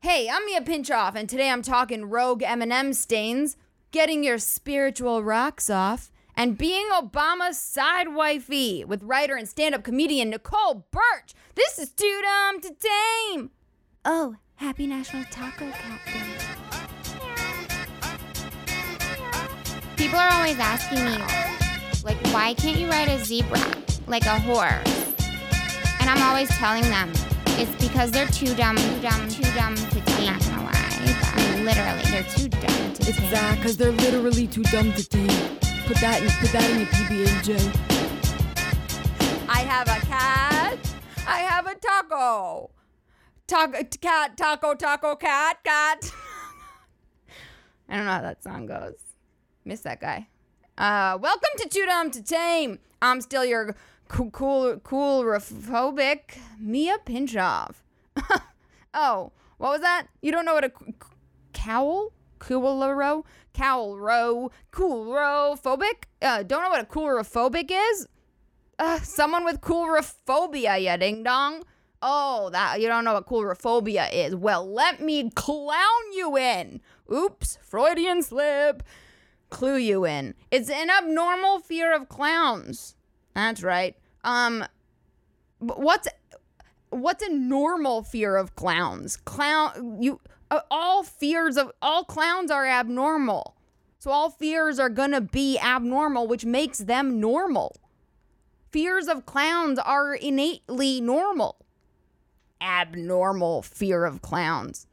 Hey, I'm Mia Pinchoff, and today I'm talking rogue M&M stains, getting your spiritual rocks off, and being Obama's side wifey with writer and stand-up comedian Nicole Burch. This is Too Dumb to Tame. Oh, happy National Taco Cat Day. People are always asking me, like, why can't you ride a zebra like a horse? And I'm always telling them, it's because they're too dumb, too dumb, too dumb to tame. Not gonna lie, I mean, literally, they're too dumb to It's tame. that because they're literally too dumb to tame. Put that in, put that in your PB and J. I have a cat. I have a taco. Taco, cat, taco, taco, cat, cat. I don't know how that song goes. Miss that guy. Uh, welcome to Too Dumb to Tame. I'm still your cool, cool, cool, phobic Mia Pinchoff. oh, what was that? You don't know what a c- c- cowl? Coolero? Cowl row? Cool row phobic? Uh, don't know what a coulrophobic is? Uh, someone with coulrophobia, ya ding dong. Oh, that you don't know what coulrophobia is. Well, let me clown you in. Oops, Freudian slip. Clue you in. It's an abnormal fear of clowns. That's right. Um, what's what's a normal fear of clowns? Clown, you uh, all fears of all clowns are abnormal. So all fears are gonna be abnormal, which makes them normal. Fears of clowns are innately normal. Abnormal fear of clowns.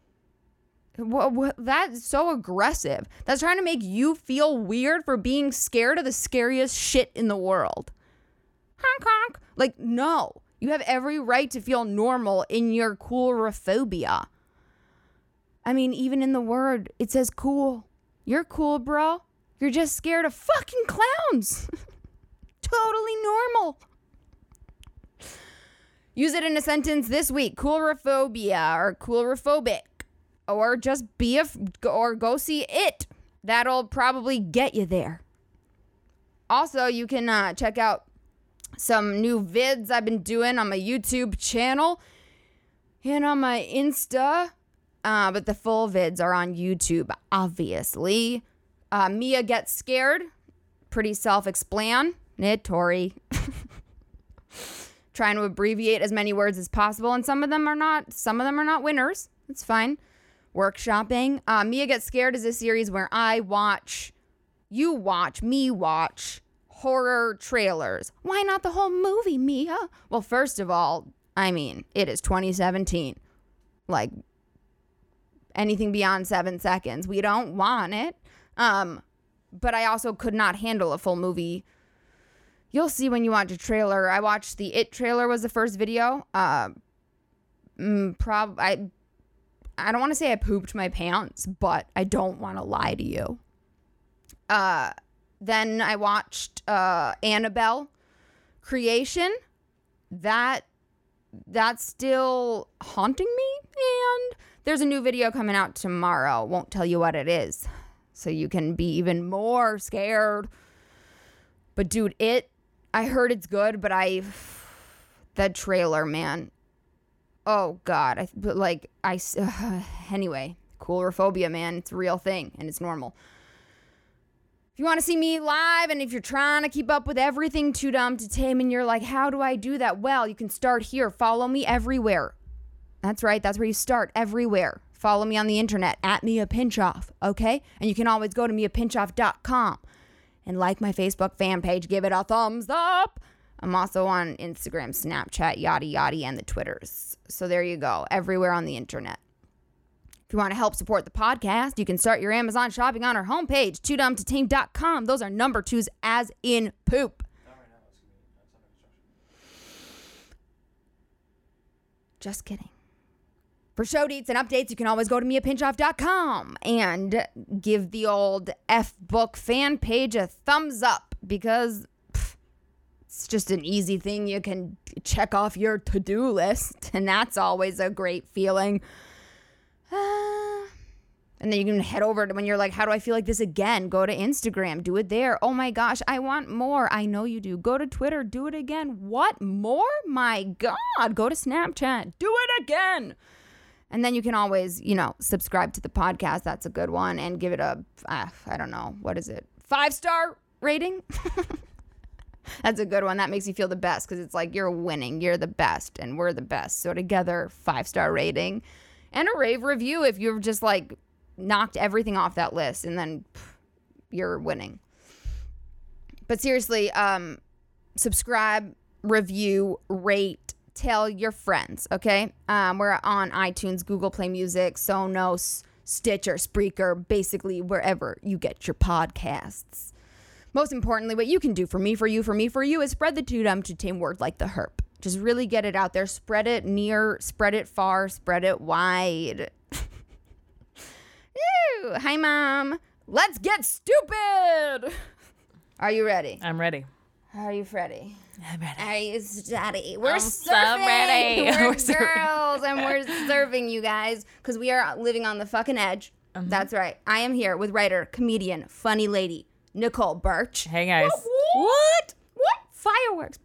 What, what, that's so aggressive. That's trying to make you feel weird for being scared of the scariest shit in the world. Honk honk. Like, no. You have every right to feel normal in your coulrophobia. I mean, even in the word, it says cool. You're cool, bro. You're just scared of fucking clowns. totally normal. Use it in a sentence this week. Coulrophobia or coulrophobic. Or just be a f- or go see it. That'll probably get you there. Also, you can uh, check out some new vids I've been doing on my YouTube channel and on my Insta. Uh, but the full vids are on YouTube, obviously. Uh, Mia gets scared. Pretty self explanatory. Trying to abbreviate as many words as possible, and some of them are not. Some of them are not winners. It's fine. Workshopping. Uh, Mia gets scared is a series where I watch, you watch, me watch horror trailers. Why not the whole movie, Mia? Well, first of all, I mean, it is 2017. Like anything beyond seven seconds, we don't want it. Um, but I also could not handle a full movie. You'll see when you watch a trailer. I watched the It trailer was the first video. Uh, mm, prob I I don't want to say I pooped my pants, but I don't want to lie to you. Uh, then I watched uh, Annabelle Creation. That that's still haunting me, and there's a new video coming out tomorrow. Won't tell you what it is, so you can be even more scared. But dude, it I heard it's good, but I that trailer, man. Oh god, I but like I uh, anyway, coulrophobia, man, it's a real thing and it's normal. If you want to see me live and if you're trying to keep up with everything too dumb to tame and you're like, how do I do that? Well, you can start here. Follow me everywhere. That's right. That's where you start everywhere. Follow me on the internet at Mia Pinchoff, okay? And you can always go to miapinchoff.com and like my Facebook fan page. Give it a thumbs up. I'm also on Instagram, Snapchat, yada yada, and the Twitters. So there you go, everywhere on the internet. If you want to help support the podcast, you can start your Amazon shopping on our homepage, 2dumb2tame.com. Those are number twos as in poop. Just kidding. For show dates and updates, you can always go to miapinchoff.com and give the old F Book fan page a thumbs up because pff, it's just an easy thing you can check off your to do list, and that's always a great feeling. And then you can head over to when you're like, how do I feel like this again? Go to Instagram, do it there. Oh my gosh, I want more. I know you do. Go to Twitter, do it again. What more? My God, go to Snapchat, do it again. And then you can always, you know, subscribe to the podcast. That's a good one. And give it a, uh, I don't know, what is it? Five star rating? That's a good one. That makes you feel the best because it's like you're winning. You're the best and we're the best. So together, five star rating and a rave review if you've just like knocked everything off that list and then pff, you're winning. But seriously, um, subscribe, review, rate, tell your friends. Okay, um, we're on iTunes, Google Play Music, Sonos, Stitcher, Spreaker, basically wherever you get your podcasts. Most importantly, what you can do for me, for you, for me, for you is spread the too dumb to tame word like the herp. Just really get it out there. Spread it near, spread it far, spread it wide. Ew. Hi, mom. Let's get stupid. Are you ready? I'm ready. Are you Freddie? I'm ready. Are you Daddy? We're I'm so ready. We're, We're girls, and we're serving you guys because we are living on the fucking edge. Uh-huh. That's right. I am here with writer, comedian, funny lady Nicole Burch. Hey guys. What? What? Fireworks.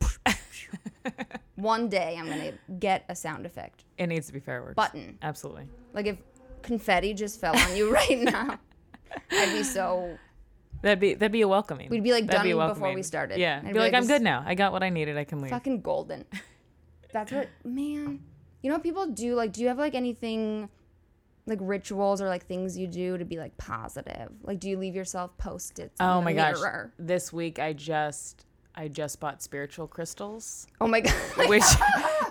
One day I'm gonna get a sound effect It needs to be fireworks. button. Absolutely. Like if confetti just fell on you right now, I'd be so. That'd be that'd be a welcoming. We'd be, like, That'd done before welcoming. we started. Yeah. I'd Be, like, I'm this- good now. I got what I needed. I can leave. fucking golden. That's what, man. You know what people do? Like, do you have like anything, like rituals or like things you do to be like positive? Like, do you leave yourself post-its? Oh my gosh. mirror? This week I just I just bought spiritual crystals, Oh my god. which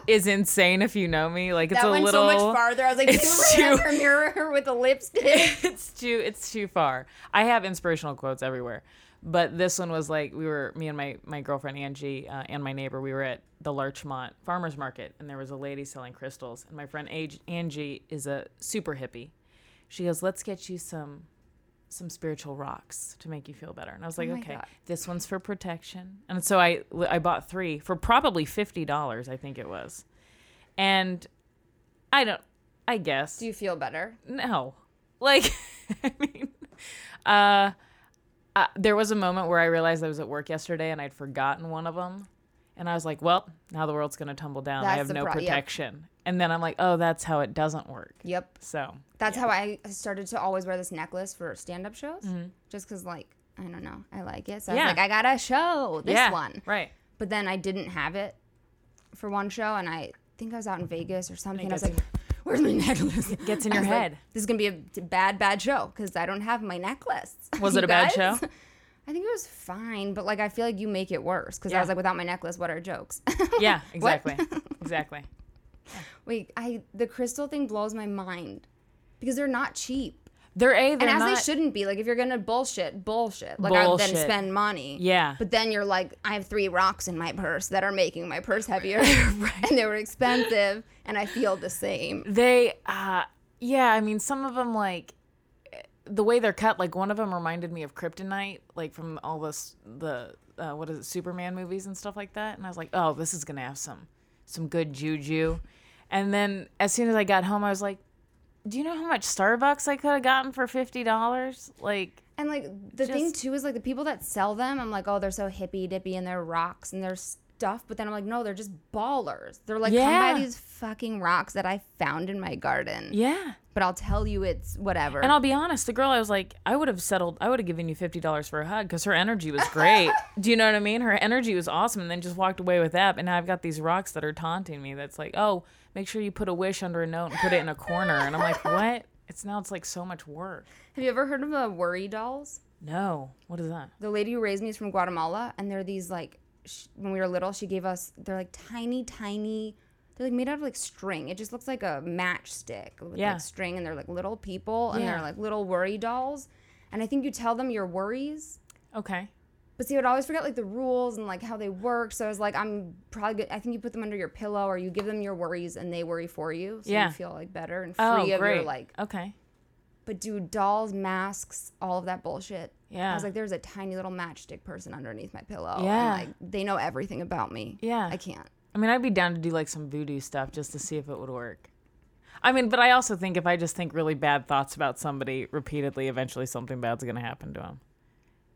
is insane if you know me. Like it's that a went little so much farther. I was like, it's you ran too- her mirror with a lipstick. it's too it's too far. I have inspirational quotes everywhere, but this one was like we were me and my my girlfriend Angie uh, and my neighbor. We were at the Larchmont Farmers Market, and there was a lady selling crystals. And my friend Angie is a super hippie. She goes, "Let's get you some." Some spiritual rocks to make you feel better. And i was like Oh okay God. this one's for protection. And so i i bought three for probably $50 i think it was. And i don't i guess. Do you feel better? no. Like i mean uh, uh there was a moment where i realized i was at work yesterday and i'd forgotten one of them and i was like well now the world's gonna tumble down. I have no pro- protection and then i'm like oh that's how it doesn't work Yep. so That's how I started to always wear this necklace for stand-up shows, Mm-hmm. just because like I don't know, I like it. So I Yeah. was like, I gotta show this yeah one. right But then I didn't have it for one show, and I think I was out in Vegas or something. I was like, "Where's my necklace?" gets in your was like, head this is gonna be a bad, bad show because I don't have my necklace. Was it a bad show? I think it was fine, but like I feel like you make it worse because I was like, without my necklace, what are jokes? yeah exactly exactly Wait, I the crystal thing blows my mind because they're not cheap. they're a they're and as not they shouldn't be. Like if you're gonna bullshit, bullshit. Like I then spend money. Yeah. But then you're like, I have three rocks in my purse that are making my purse heavier, and they were expensive, and I feel the same. They, uh, yeah, I mean, some of them like the way they're cut. Like one of them reminded me of Kryptonite, like from all this the uh, what is it, Superman movies and stuff like that. And I was like, oh, this is gonna have some some good juju. And then as soon as I got home, I was like, do you know how much Starbucks I could have gotten for fifty dollars? Like, And like the thing too is like the people that sell them, I'm like, oh, they're so hippy dippy and they're rocks and they're stuff. But then I'm like, no, they're just ballers. They're like, come Yeah. buy these fucking rocks that I found in my garden. yeah. But I'll tell you, it's whatever. And I'll be honest, the girl I was like, I would have settled, I would have given you fifty dollars for a hug because her energy was great. Do you know what I mean? Her energy was awesome, and then just walked away with that. And now I've got these rocks that are taunting me. That's like, oh, make sure you put a wish under a note and put it in a corner. And I'm like, what? It's now it's like so much work. have you ever heard of the worry dolls? No, what is that? the lady who raised me is from Guatemala, and they're these like sh- when we were little, she gave us they're like tiny, tiny. They're like made out of like string. It just looks like a matchstick with Yeah. like string, and they're like little people, and Yeah. they're like little worry dolls. And I think you tell them your worries. Okay. But see, I would always forget like the rules and like how they work. So I was like, I'm probably good. I think you put them under your pillow or you give them your worries and they worry for you. So Yeah. you feel like better and oh, free Oh, of your great. like. okay. But dude, dolls, masks, all of that bullshit. Yeah. I was like, there's a tiny little matchstick person underneath my pillow. Yeah. And like they know everything about me. Yeah. I can't. I mean, I'd be down to do like some voodoo stuff just to see if it would work. I mean, but I also think if I just think really bad thoughts about somebody repeatedly, eventually something bad's gonna happen to them.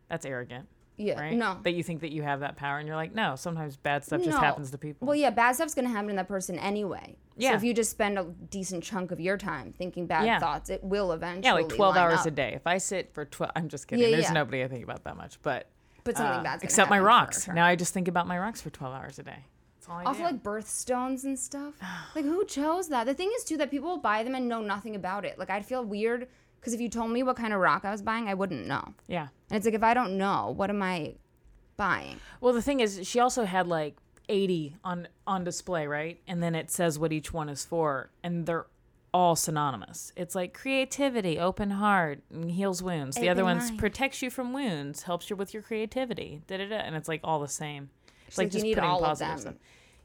That's arrogant. Yeah, right? no. That you think that you have that power, and you're like, no. Sometimes bad stuff just happens to people. Well, yeah, bad stuff's gonna happen to that person anyway. Yeah. So if you just spend a decent chunk of your time thinking bad Yeah. thoughts, it will eventually. yeah, like 12 line hours up. a day. If I sit for 12, I'm just kidding. Yeah, There's yeah. nobody I think about that much, but But something uh, bad's except my rocks. Now I just think about my rocks for 12 hours a day. That's Also, like birthstones and stuff. Like, who chose that? The thing is, too, that people will buy them and know nothing about it. Like, I'd feel weird because if you told me what kind of rock I was buying, I wouldn't know. yeah. And it's like, if I don't know, what am I buying? Well, the thing is, she also had like 80 on on display, right? And then it says what each one is for, and they're all synonymous. It's like creativity, open heart, and heals wounds. The other one's mind. protects you from wounds, helps you with your creativity. Da da da. And it's like all the same. It's like, like you just need putting all of positive them. stuff.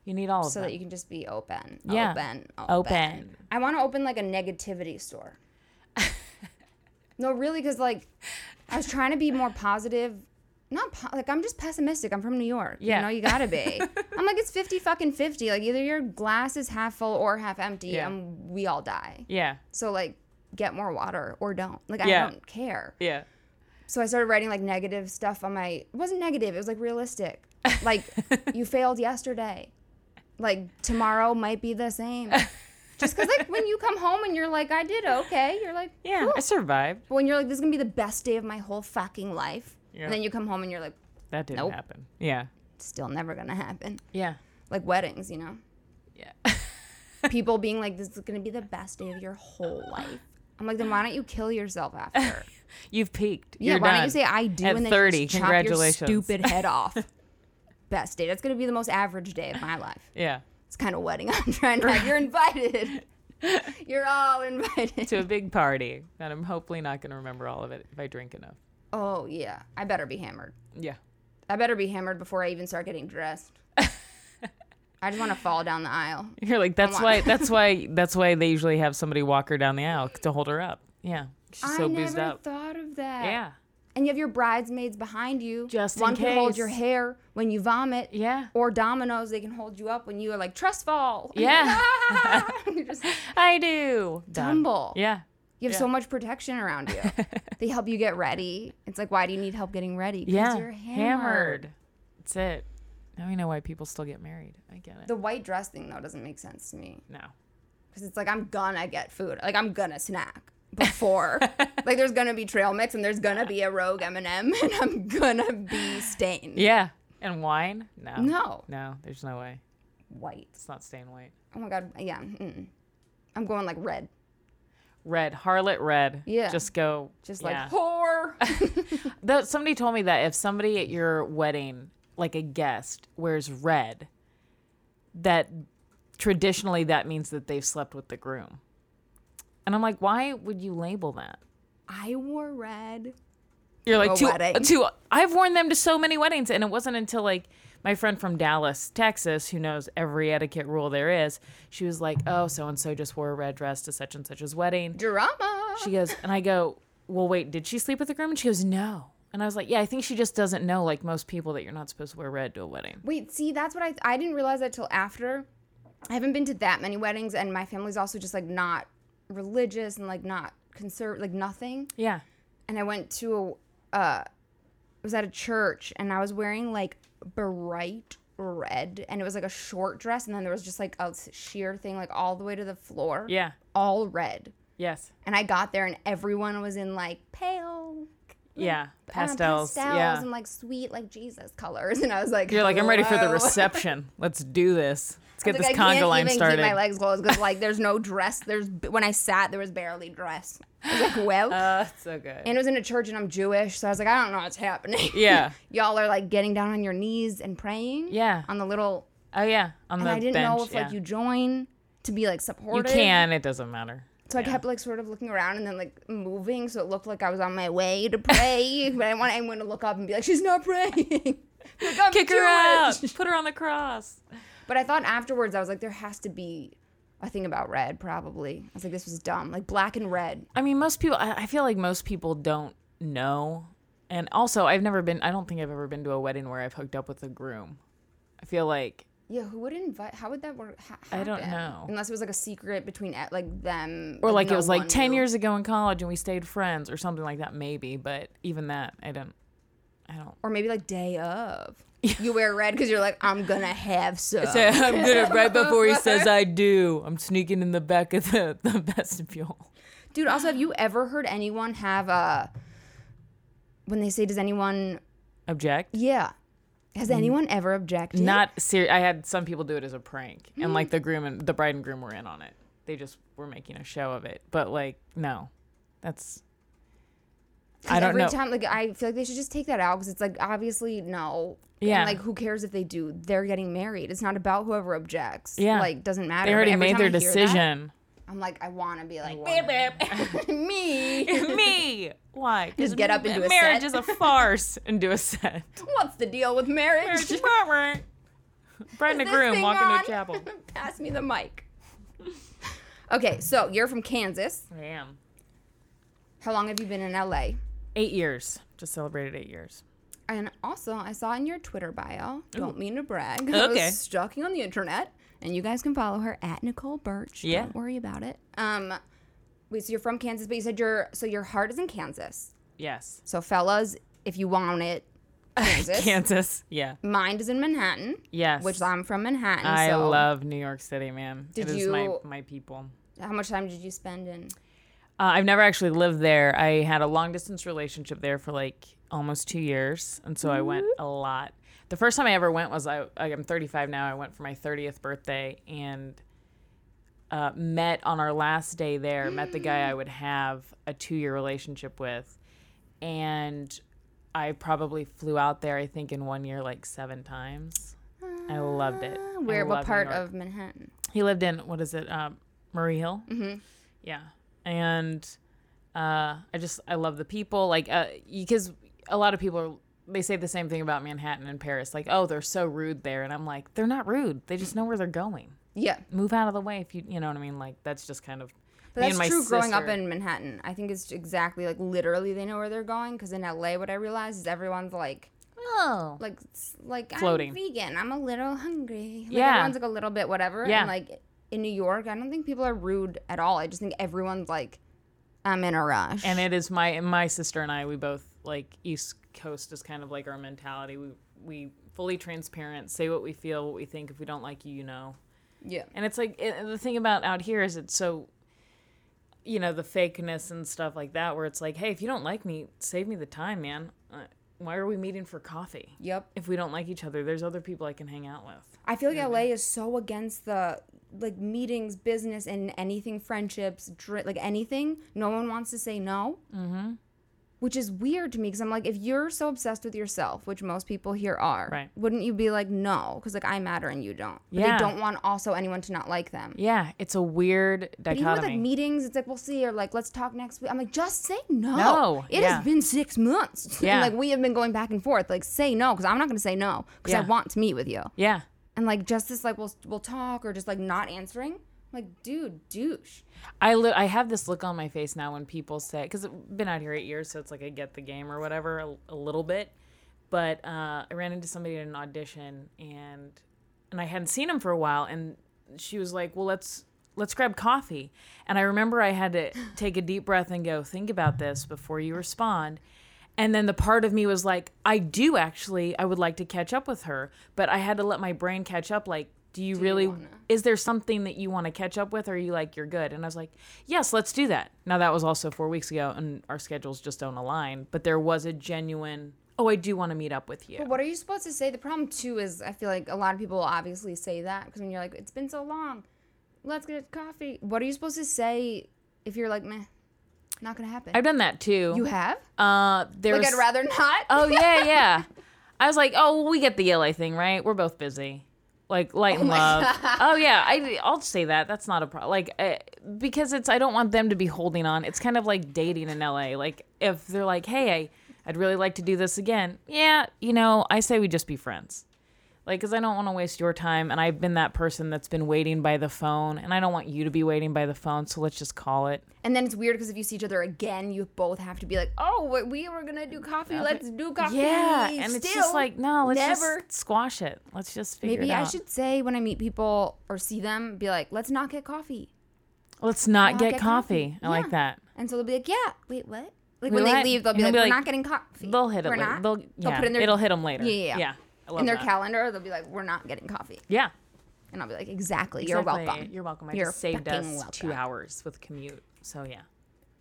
You need all of them. So that you can just be open. Yeah. Open. Open. Open. I want to open like a negativity store. No, really, because like I was trying to be more positive. Not po- like I'm just pessimistic. I'm from New York. Yeah. You know, you gotta be. I'm like it's 50 fucking 50. Like either your glass is half full or half empty, Yeah. and we all die. yeah. So like, get more water or don't. Like Yeah. I don't care. Yeah. So I started writing like negative stuff on my. It wasn't negative. It was like realistic. Like you failed yesterday. Like tomorrow might be the same. Just because like when you come home and you're like I did okay, you're like Yeah. cool. I survived. But when you're like this is gonna be the best day of my whole fucking life, Yeah. and then you come home and you're like That didn't Nope. happen. Yeah. still never gonna happen. Yeah. Like weddings, you know. Yeah. People being like this is gonna be the best day of your whole life. I'm like then why don't you kill yourself after? You've peaked. Yeah, You're why don't you say I do At and then 30, you just chop congratulations. your stupid head off? Best day. That's gonna be the most average day of my life. Yeah. It's kind of wedding I'm trying to have. You're invited. You're all invited. To a big party that I'm hopefully not going to remember all of it if I drink enough. Oh yeah, I better be hammered. Yeah. I better be hammered before I even start getting dressed. I just want to fall down the aisle. You're like that's why that's why that's why they usually have somebody walk her down the aisle to hold her up. Yeah. She's so boozed up. I never thought of that. Yeah. And you have your bridesmaids behind you. Just in One can hold your hair when you vomit. Yeah. Or dominoes, they can hold you up when you are like trust fall. Yeah. Just I do. Done. tumble. Yeah. You have Yeah. so much protection around you. they help you get ready. It's like, why do you need help getting ready? 'Cause Yeah. you're hammered. hammered. That's it. Now we know why people still get married. I get it. The white dress thing though doesn't make sense to me no. because it's like I'm gonna get food. Like I'm gonna snack before. like there's gonna be trail mix and there's gonna be a rogue M&M and I'm gonna be stained. Yeah. And wine? No. No. No, there's no way. White. It's not staying white. Oh my god. Yeah. Mm-mm. I'm going like red. Red, harlot red. Yeah. Just go. Just yeah. like whore. That somebody told me that if somebody at your wedding, like a guest, wears red, that traditionally that means that they've slept with the groom. And I'm like, why would you label that? I wore red. You're like to, to I've worn them to so many weddings, and it wasn't until like my friend from Dallas, Texas, who knows every etiquette rule there is, she was like, "Oh, so and so just wore a red dress to such and such's wedding." Drama. She goes, and I go, "Well, wait, did she sleep with the groom?" And she goes, "No." And I was like, "Yeah, I think she just doesn't know, like most people, that you're not supposed to wear red to a wedding." Wait, see, that's what I I didn't realize that till after. I haven't been to that many weddings, and my family's also just like not religious and like not conservative, like nothing. Yeah, And I went to a, uh, it was at a church, and I was wearing like bright red, and it was like a short dress, and then there was just like a sheer thing, like all the way to the floor. yeah, All red. yes, And I got there, and everyone was in like pale. Yeah, um, pastels, pastels yeah. and like sweet like Jesus colors, and I was like, You're like, I'm ready for the reception. Let's do this. Let's get Like, this can't conga line even started. my legs closed because like there's no dress. There's when I sat there was barely dress. I was like, well, Uh, so good. and it was in a church and I'm Jewish, so I was like, I don't know what's happening. Yeah. y'all are like getting down on your knees and praying. Yeah. on the little. Oh yeah, on And the I didn't bench. know if yeah. like you join to be like supported. You can. It doesn't matter. So I kept like sort of looking around and then like moving, so it looked like I was on my way to pray, but I want anyone to look up and be like, she's not praying. Like, Kick her out. Put her on the cross. But I thought afterwards, I was like, there has to be a thing about red, probably. I was like, this was dumb. Like black and red. I mean, most people. I, I feel like most people don't know. And also, I've never been. I don't think I've ever been to a wedding where I've hooked up with a groom. I feel like Yeah, who would invite? How would that work? Ha- I don't know. Unless it was like a secret between eh, like them. or like it no was like 10 knew. years ago in college and we stayed friends or something like that maybe but even that i don't I don't. Or maybe like day of. You wear red because you're like, I'm gonna have some. So I'm gonna right before he says I do. I'm sneaking in the back of the, the vestibule. Dude, also, have you ever heard anyone have a. When they say, does anyone. Object? Yeah. Has anyone ever objected? Not serious. I had some people do it as a prank, and Mm. like the groom and the bride and groom were in on it. They just were making a show of it. But like, no, that's. 'Cause I don't every know. time, like, I feel like they should just take that out because it's like, obviously, no. Yeah. And, like, who cares if they do? They're getting married. It's not about whoever objects. Yeah. Like, doesn't matter. They But already every made time their I hear that, decision. I'm like, I want to be like, me. Me? Why? Just get up and do a marriage set. is a farce and do a set. What's the deal with marriage? Marriage is Bride and a groom walking walk into on? a chapel. Pass me the mic. Okay, so you're from Kansas. I am. How long have you been in LA? Eight years. Just celebrated eight years. And also, I saw in your Twitter bio, don't mean to brag, I Okay. was stalking on the internet, and you guys can follow her at Nicole Burch. Yeah. Don't worry about it. Um, wait, so you're from Kansas, but you said your so your heart is in Kansas. Yes. So fellas, if you want it, Kansas. Kansas. Yeah. Mine is in Manhattan, Yes. which I'm from Manhattan. I so love New York City, man. Did it is my, you- my people. How much time did you spend in? Uh, I've never actually lived there. I had a long distance relationship there for like almost two years, and so I went a lot. The first time I ever went was I. I'm 35 now. I went for my 30th birthday and uh, met on our last day there. met the guy I would have a two year relationship with, and I probably flew out there. I think in one year like seven times. I loved it. I Where? What loved part of Manhattan? He lived in what is it, uh, Murray Hill? Mm-hmm. Yeah, and uh, I just I love the people, like because a lot of people are they say the same thing about Manhattan and Paris, like oh they're so rude there, and I'm like they're not rude, they just know where they're going. Yeah, Move out of the way if you you know what I mean. Like that's just kind of. but that's true. Growing up in Manhattan, I think it's exactly like literally they know where they're going. Because in LA, what I realized is everyone's like. oh like like Floating. I'm vegan. I'm a little hungry. Like, Yeah. everyone's like a little bit whatever. Yeah. And like in New York, I don't think people are rude at all. I just think everyone's like, I'm in a rush. and it is my my sister and I we both like East Coast is kind of like our mentality. We we fully transparent, say what we feel, what we think. If we don't like you, you know. yeah. And it's like it, the thing about out here is it's so, you know, the fakeness and stuff like that. Where it's like, hey, if you don't like me, save me the time, man. Uh, why are we meeting for coffee? Yep. If we don't like each other, there's other people I can hang out with. I feel like LA is so against the like meetings, business, and anything, friendships, dri- like anything. No one wants to say no. Mm-hmm. Which is weird to me because I'm like, if you're so obsessed with yourself, which most people here are, Right. wouldn't you be like, no? Because like I matter and you don't. But Yeah. they don't want also anyone to not like them. Yeah, it's a weird But even with like meetings, it's like we'll see or like let's talk next week. I'm like, just say no. No, It yeah. has been six months. Yeah. and like we have been going back and forth. Like say no because I'm not gonna say no because I want to meet with you. yeah. And like just this like we'll we'll talk or just like not answering. Like dude, douche. I li- I have this look on my face now when people say because I've been out here eight years, so it's like I get the game or whatever a, a little bit. But uh, I ran into somebody at an audition and and I hadn't seen him for a while, and she was like, "Well, let's let's grab coffee." And I remember I had to take a deep breath and go, "Think about this before you respond." And then the part of me was like, I do actually, I would like to catch up with her, but I had to let my brain catch up. Like, do you really, is there something that you want to catch up with? Or are you like, you're good? And I was like, yes, let's do that. Now, that was also four weeks ago, and our schedules just don't align, but there was a genuine, oh, I do want to meet up with you. But what are you supposed to say? The problem too is I feel like a lot of people will obviously say that because when you're like, it's been so long, let's get coffee. What are you supposed to say if you're like, meh, not gonna happen? I've done that too. you have? Uh, there's, Like I'd rather not. oh, yeah, yeah. I was like, oh, well, we get the LA thing, right? We're both busy. Like light and love. Oh yeah, I I'll say that. That's not a problem. Like uh, because it's I don't want them to be holding on. It's kind of like dating in LA. Like if they're like, "Hey, I I'd really like to do this again." Yeah, you know, I say we just be friends. Like cuz I don't want to waste your time and I've been that person that's been waiting by the phone and I don't want you to be waiting by the phone, so let's just call it. And then it's weird because if you see each other again, you both have to be like, "Oh, we- we were gonna do coffee. Let's do coffee." Yeah, and it's just like, no, let's never. just squash it. Let's just figure it out. Maybe I should say when I meet people or see them, be like, "Let's not get coffee." Let's not, not get, get coffee. coffee. I like that. And so they'll be like, "Yeah, wait, what?" Like We when they leave, they'll be he'll like, "We're not getting coffee." They'll hit it. We're later. not. They'll, They'll put in their it'll hit them later. Yeah, yeah, yeah. yeah. In their that. calendar. They'll be like, "We're not getting coffee," Yeah. and I'll be like, "Exactly. You're Exactly. welcome. You're welcome. I You're just saved us fucking two hours with commute. So yeah.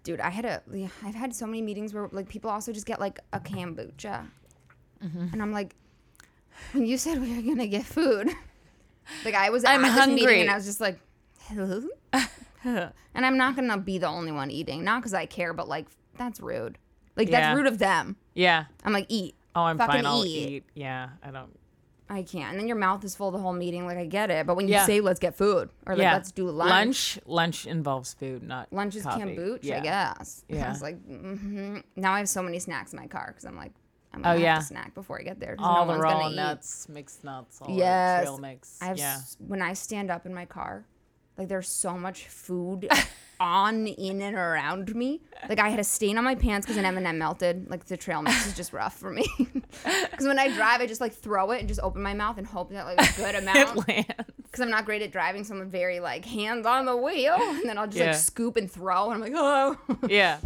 Dude, I had a. yeah, I've had so many meetings where like people also just get like a kombucha, Mm-hmm. and I'm like, when you said we were gonna get food, like I was I'm at this meeting hungry. and I was just like, hello, and I'm not gonna be the only one eating, not because I care, but like that's rude. Like Yeah. that's rude of them. Yeah. I'm like, eat. Oh, I'm Fucking fine. I'll eat. eat. Yeah. I don't. I can't. And then your mouth is full the whole meeting. Like I get it, but when you Yeah. say let's get food or like yeah. let's do lunch, Lunch. Lunch involves food, not lunch is coffee. kombucha, Yeah. I guess. Yeah. I was like, mm-hmm. now I have so many snacks in my car because I'm like, I'm Oh, gonna have yeah. to snack before I get there. All no the one's raw gonna eat. nuts, mixed nuts, all Yes. the trail mix. I have yeah. s- when I stand up in my car, like there's so much food on, in, and around me. Like I had a stain on my pants because an M&M melted. Like the trail mix is just rough for me. Because when I drive, I just like throw it and just open my mouth and hope that like a good amount. Because I'm not great at driving, so I'm very like hands on the wheel, and then I'll just Yeah. like scoop and throw, and I'm like, oh. Yeah.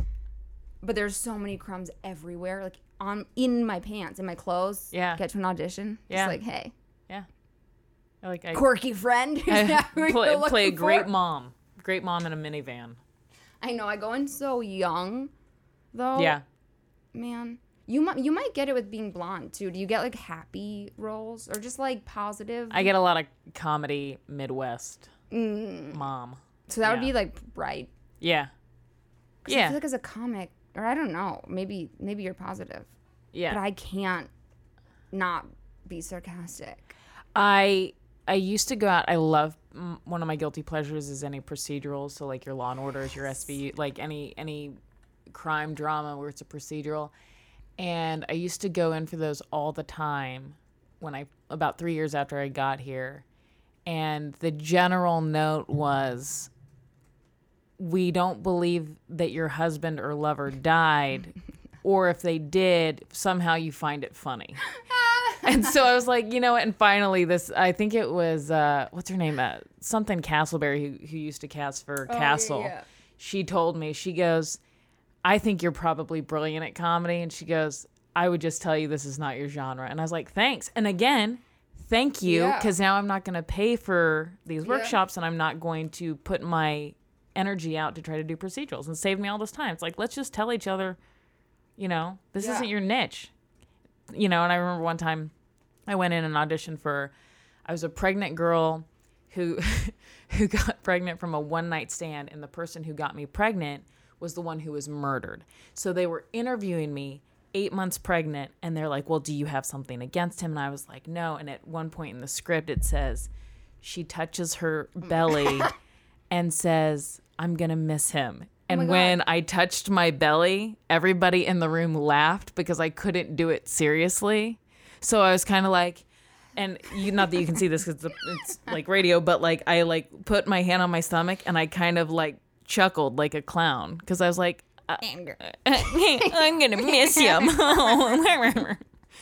but there's so many crumbs everywhere, like on in my pants, in my clothes. Yeah. Get to an audition. Yeah. Just like, hey, Like I, quirky friend. I play, play a great for? mom. Great mom in a minivan. I know. I go in so young, though. Yeah. Man, you might you might get it with being blonde too. Do you get like happy roles or just like positive? I get a lot of comedy Midwest Mm. mom. so that would be like bright. Yeah. I Yeah. feel like as a comic, or I don't know, maybe maybe you're positive, Yeah. but I can't not be sarcastic. I I used to go out. I love one of my guilty pleasures is any procedurals. So like your Law and Orders, your SVU, like any any crime drama where it's a procedural. And I used to go in for those all the time when I about three years after I got here. And the general note was we don't believe that your husband or lover died, or if they did, somehow you find it funny. and so I was like, you know? And finally, this I think it was uh, what's her name? Uh, something Castleberry who who used to cast for Castle. yeah. She told me she goes, I think you're probably brilliant at comedy, and she goes, I would just tell you this is not your genre. And I was like, thanks. And again. Thank you, Yeah. because now I'm not going to pay for these Yeah. workshops, and I'm not going to put my energy out to try to do procedurals and save me all this time. It's like let's just tell each other, you know, this Yeah. isn't your niche. You know, and I remember one time I went in and auditioned for I was a pregnant girl who who got pregnant from a one night stand and the person who got me pregnant was the one who was murdered. So they were interviewing me 8 months pregnant and they're like, "Well, do you have something against him?" And I was like, "No." And at one point in the script it says she touches her belly and says, "I'm going to miss him." And when I touched my belly, everybody in the room laughed because I couldn't do it seriously. So I was kind of like, and you, not that you can see this because it's, it's like radio, but like I like put my hand on my stomach and I kind of like chuckled like a clown because I was like, uh. I'm gonna miss you.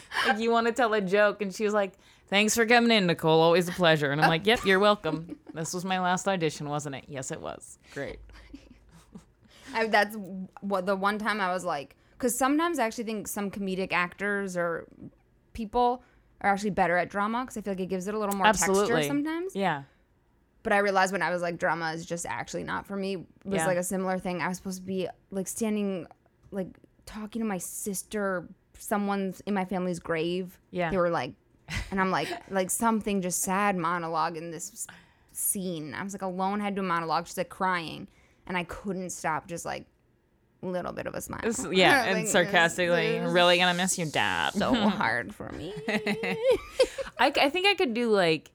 like you want to tell a joke, and she was like, "Thanks for coming in, Nicole. Always a pleasure." And I'm like, "Yep, you're welcome. This was my last audition, wasn't it? Yes, it was. Great. I, that's what the one time I was like, because sometimes I actually think some comedic actors or people are actually better at drama because I feel like it gives it a little more Absolutely. texture sometimes. Yeah, But I realized when I was like, drama is just actually not for me. It was Yeah. like a similar thing. I was supposed to be like standing, like talking to my sister, someone's in my family's grave. Yeah. They were like, and I'm like, like something just sad monologue in this scene. I was like alone, had to do a monologue. She's like crying, and I couldn't stop just like a little bit of a smile. Yeah, and Like, sarcastically, really gonna miss you, Dad. so hard for me. I, I think I could do like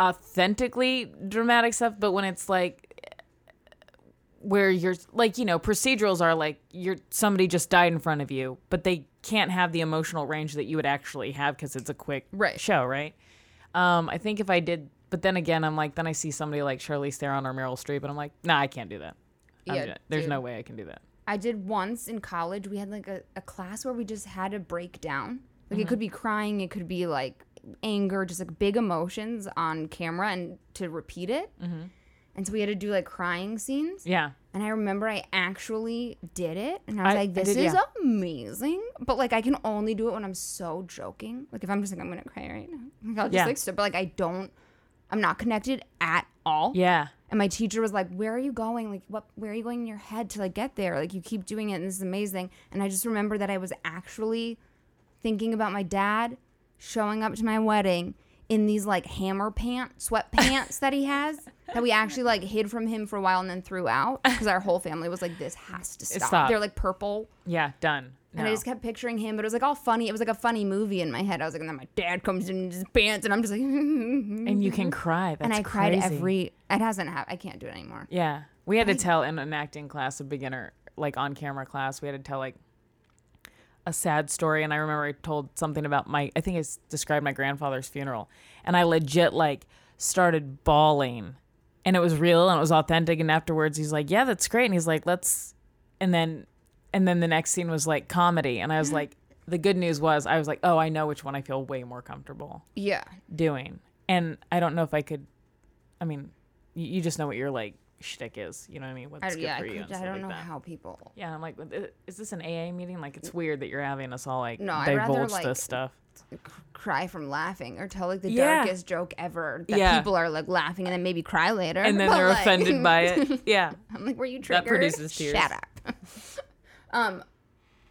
authentically dramatic stuff, but when it's like where you're like you know procedurals are like you're somebody just died in front of you, but they can't have the emotional range that you would actually have because it's a quick Right. show, right? Um, I think if I did, but then again, I'm like then I see somebody like Charlize Theron or Meryl Streep, and I'm like, nah, I can't do that. I'm Yeah. There's dude. no way I can do that. I did once in college. We had like a, a class where we just had to break down. Like Mm-hmm. it could be crying, it could be like anger, just like big emotions on camera and to repeat it. Mm-hmm. And so we had to do like crying scenes. Yeah. And I remember I actually did it. And I was I- like, this did, is yeah. amazing. But like, I can only do it when I'm so joking. Like, if I'm just like, I'm going to cry right now. Like, I'll just Yeah. like. But like, I don't, I'm not connected at all. Yeah. And my teacher was like, "Where are you going? Like, what? Where are you going in your head to like get there? Like, you keep doing it, and this is amazing." And I just remember that I was actually thinking about my dad showing up to my wedding in these like hammer pants, sweatpants that he has that we actually like hid from him for a while and then threw out because our whole family was like, "This has to stop." Stop. They're like purple, Yeah. Done. And I just kept picturing him, but it was like all funny. It was like a funny movie in my head. I was like, and then my dad comes in his pants, and I'm just like, and you can cry. That's and I cried every. It hasn't happened. I can't do it anymore. Yeah. We had to tell in an acting class, a beginner, like on camera class, we had to tell like a sad story. And I remember I told something about my, I think I described my grandfather's funeral. And I legit like started bawling. And it was real and it was authentic. And afterwards, he's like, yeah, that's great. And he's like, let's, and then, and then the next scene was like comedy. And I was like, the good news was, I was like, oh, I know which one I feel way more comfortable Yeah. doing. And I don't know if I could. I mean, you, you just know what your like shtick is. You know what I mean? What's I, good yeah, I, for you? could, I don't like know that. how people. Yeah, I'm like, is this an AA meeting? Like, it's weird that you're having us all like No, I'd rather, divulge like, this stuff. cry from laughing or tell like the Yeah. darkest joke ever that Yeah. people are like laughing and then maybe cry later. And then But, they're like- offended by it. Yeah. I'm like, were you triggered That produces tears. Shut up. um,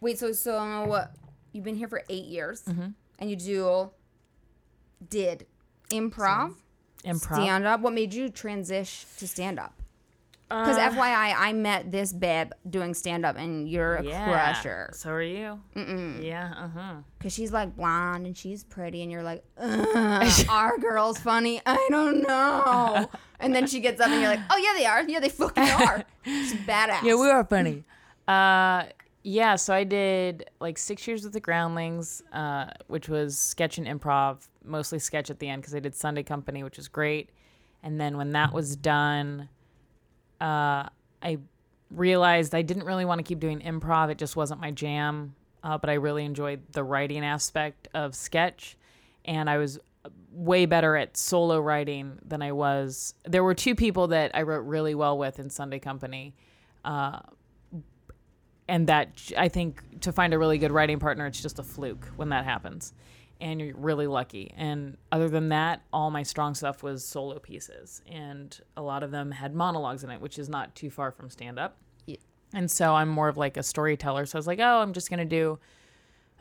wait. So so you've been here for eight years, Mm-hmm. and you do did improv, Improv. stand up. What made you transition to stand up? Because Uh, FYI, I met this babe doing stand up, and you're a yeah. crusher. So are you? Mm-mm. Yeah. Uh huh. Cause she's like blonde and she's pretty, and you're like, "Ugh, our girl's funny. I don't know. And then she gets up, and you're like, oh yeah, they are. Yeah, they fucking are. She's badass. Yeah, we are funny. Uh, yeah. So I did like six years with the Groundlings, uh, which was sketch and improv, mostly sketch at the end because I did Sunday Company, which was great. And then when that was done, uh, I realized I didn't really want to keep doing improv. It just wasn't my jam. Uh, but I really enjoyed the writing aspect of sketch, and I was way better at solo writing than I was. There were two people that I wrote really well with in Sunday Company, uh, and that I think to find a really good writing partner, it's just a fluke when that happens, and you're really lucky. And other than that, all my strong stuff was solo pieces, and a lot of them had monologues in it, which is not too far from stand up. And so I'm more of like a storyteller. So I was like, oh, I'm just gonna do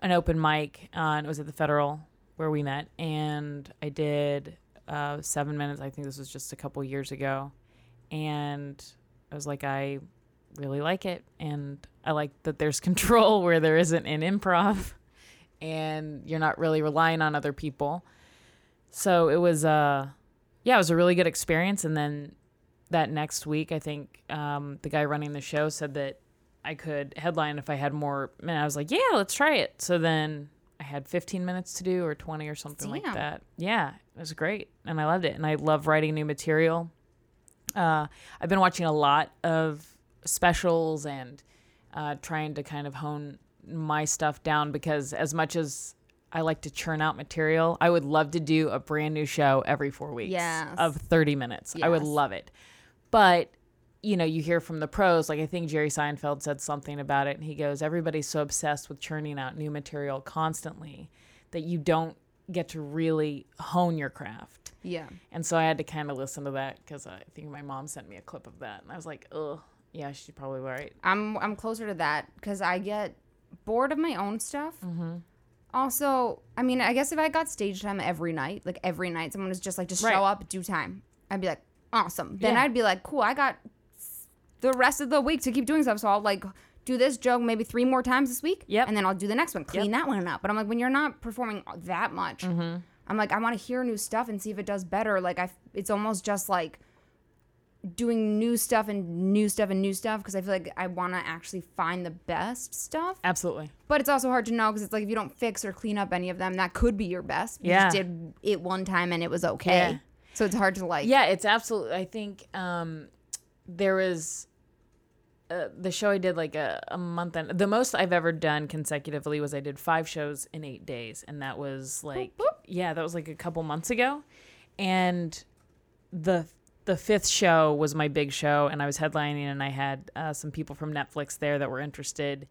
an open mic, uh, and it was at the Federal where we met, and I did uh, seven minutes. I think this was just a couple years ago, and I was like, I really like it, and I like that there's control where there isn't in improv, and you're not really relying on other people. So it was, uh, yeah, it was a really good experience. And then that next week, I think um, the guy running the show said that I could headline if I had more. And I was like, yeah, let's try it. So then I had 15 minutes to do or 20 or something like that. Yeah, it was great. And I loved it. And I love writing new material. Uh, I've been watching a lot of specials and uh, trying to kind of hone my stuff down because as much as I like to churn out material, I would love to do a brand new show every four weeks Yes. of 30 minutes. I would love it. But you know, you hear from the pros, like I think Jerry Seinfeld said something about it, and he goes, Everybody's so obsessed with churning out new material constantly that you don't get to really hone your craft. Yeah. And so I had to kind of listen to that because I think my mom sent me a clip of that, and I was like, "Ugh, yeah, she's probably right." I'm I'm closer to that because I get bored of my own stuff. Also, I mean, I guess if I got stage time every night, like every night, someone was just like, just Right. show up, do time. I'd be like, awesome. Then Yeah. I'd be like, cool. I got the rest of the week to keep doing stuff. So I'll like do this joke maybe three more times this week. Yep. And then I'll do the next one, clean that one up. But I'm like, when you're not performing that much, Mm-hmm. I'm like, I want to hear new stuff and see if it does better. Like, I, it's almost just like doing new stuff and new stuff and new stuff because I feel like I want to actually find the best stuff. Absolutely. But it's also hard to know because it's like if you don't fix or clean up any of them, that could be your best. You Yeah. just did it one time and it was okay. Yeah. So it's hard to like. Yeah, it's absolutely. I think um, there was uh, the show I did like a, a month and the most I've ever done consecutively was I did five shows in eight days, and that was like yeah, that was like a couple months ago, and the the fifth show was my big show, and I was headlining, and I had uh, some people from Netflix there that were interested,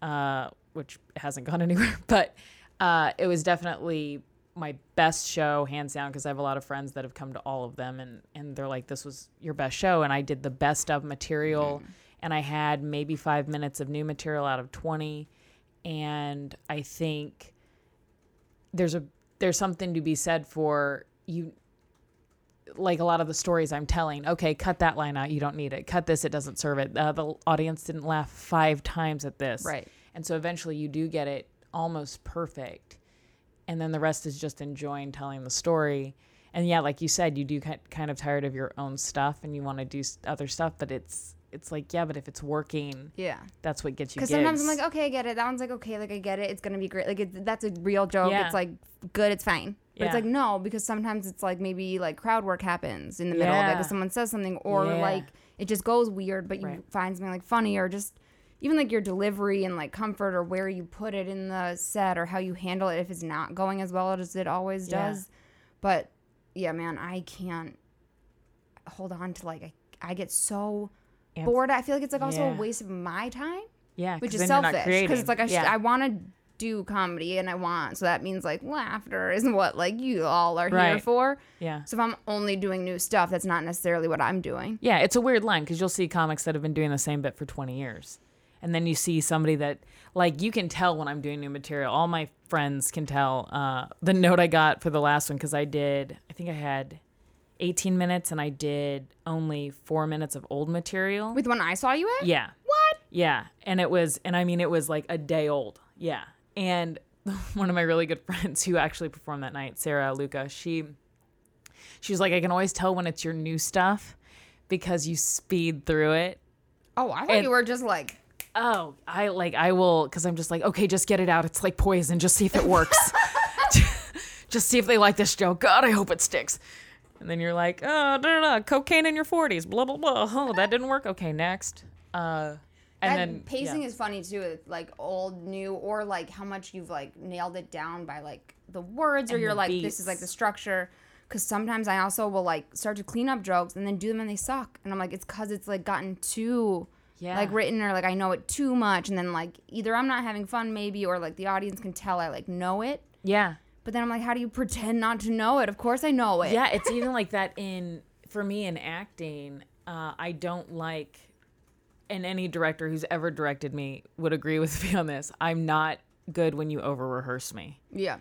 uh, which hasn't gone anywhere. But uh, it was definitely my best show, hands down, because I have a lot of friends that have come to all of them, and and they're like, "This was your best show," and I did the best of material, and I had maybe five minutes of new material out of twenty, and I think there's a there's something to be said for you like a lot of the stories I'm telling, okay, cut that line out. You don't need it. Cut this. It doesn't serve it. Uh, the audience didn't laugh five times at this. Right. And so eventually you do get it almost perfect. And then the rest is just enjoying telling the story. And yeah, like you said, you do ki- kind of tired of your own stuff and you want to do other stuff, but it's it's like, yeah, but if it's working, Yeah. that's what gets you Because sometimes I'm like, okay, I get it. That one's like, okay, like I get it. It's gonna be great. Like it, that's a real joke. Yeah. It's like good. It's fine. But it's like no, because sometimes it's like maybe like crowd work happens in the middle of it Yeah. because someone says something, or Yeah. like it just goes weird, but you Right. find something like funny, or just even like your delivery and like comfort, or where you put it in the set, or how you handle it if it's not going as well as it always Yeah. does. But yeah, man, I can't hold on to like I, I get so bored. I feel like it's like also a waste of my time yeah, which is then you're not selfish because it's like I, sh-. I want to do comedy and I want so that means like laughter isn't what like you all are here for. yeah. So if I'm only doing new stuff, that's not necessarily what I'm doing. Yeah, it's a weird line because you'll see comics that have been doing the same bit for 20 years. And then you see somebody that, like, you can tell when I'm doing new material. All my friends can tell. Uh, the note I got for the last one, because I did, I think I had 18 minutes and I did only four minutes of old material. With when I saw you at, Yeah. what? Yeah. And it was, and I mean, it was like a day old. Yeah. And one of my really good friends who actually performed that night, Sarah Luca, she, she was like, I can always tell when it's your new stuff because you speed through it. Oh, I thought And- you were just like Oh, I like, I will, because I'm just like, okay, just get it out. It's like poison. Just see if it works. just see if they like this joke. God, I hope it sticks. And then you're like, oh, da, da, da, cocaine in your 40s, blah, blah, blah. Oh, that didn't work. Okay, next. Uh, and that then pacing yeah. is funny too, with, like old, new, or like how much you've like nailed it down by like the words, or you're like this is like the structure. Because sometimes I also will like start to clean up jokes and then do them and they suck, and I'm like it's because it's like gotten too Yeah. like written or like I know it too much, and then like either I'm not having fun maybe, or like the audience can tell I like know it. Yeah. But then I'm like, how do you pretend not to know it? Of course I know it. Yeah, it's even like that in for me in acting. Uh, I don't like, and any director who's ever directed me would agree with me on this. I'm not good when you over rehearse me Yeah.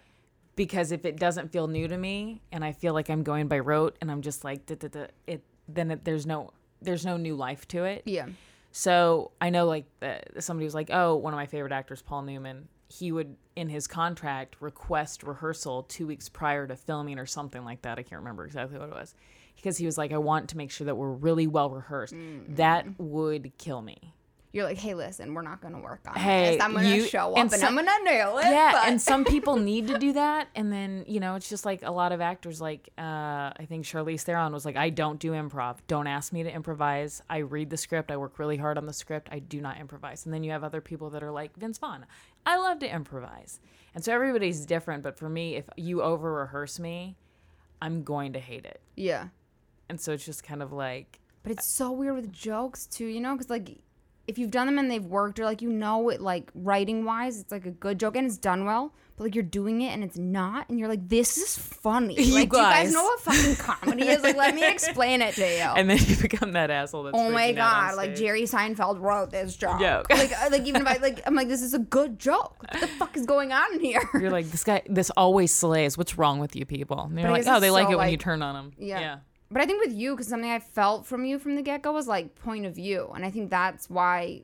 because if it doesn't feel new to me and I feel like I'm going by rote and I'm just like "Duh, duh, duh," it, then it, there's no there's no new life to it. Yeah. So I know like uh, somebody was like, oh, one of my favorite actors, Paul Newman. He would in his contract request rehearsal two weeks prior to filming or something like that. I can't remember exactly what it was, because he was like, I want to make sure that we're really well rehearsed. Mm-hmm. That would kill me. You're like, hey, listen, we're not gonna work on Hey, this. I'm gonna show up and and, I'm gonna nail it. yeah, but- and some people need to do that, and then you know it's just like a lot of actors. Like uh, I think Charlize Theron was like, I don't do improv. Don't ask me to improvise. I read the script. I work really hard on the script. I do not improvise. And then you have other people that are like Vince Vaughn. I love to improvise, and so everybody's different. But for me, if you over rehearse me, I'm going to hate it. yeah. And so it's just kind of like But it's so weird with jokes too, you know, because like if you've done them and they've worked, or like you know it, like writing wise, it's like a good joke and it's done well. But like you're doing it and it's not, and you're like, this is funny. You like, do you guys guys. know what fucking comedy is? Like, let me explain it to you. and then you become that asshole. That's Oh my freaking out on god! Like. Jerry Seinfeld wrote this joke. Joke. Like, uh, like even if I like, I'm like, this is a good joke. What the fuck is going on here? You're like this guy. This always slays. What's wrong with you people? And you're But like, oh, they it's like it when you turn on them. Yeah. yeah. But I think with you, because something I felt from you from the get go was like point of view, and I think that's why.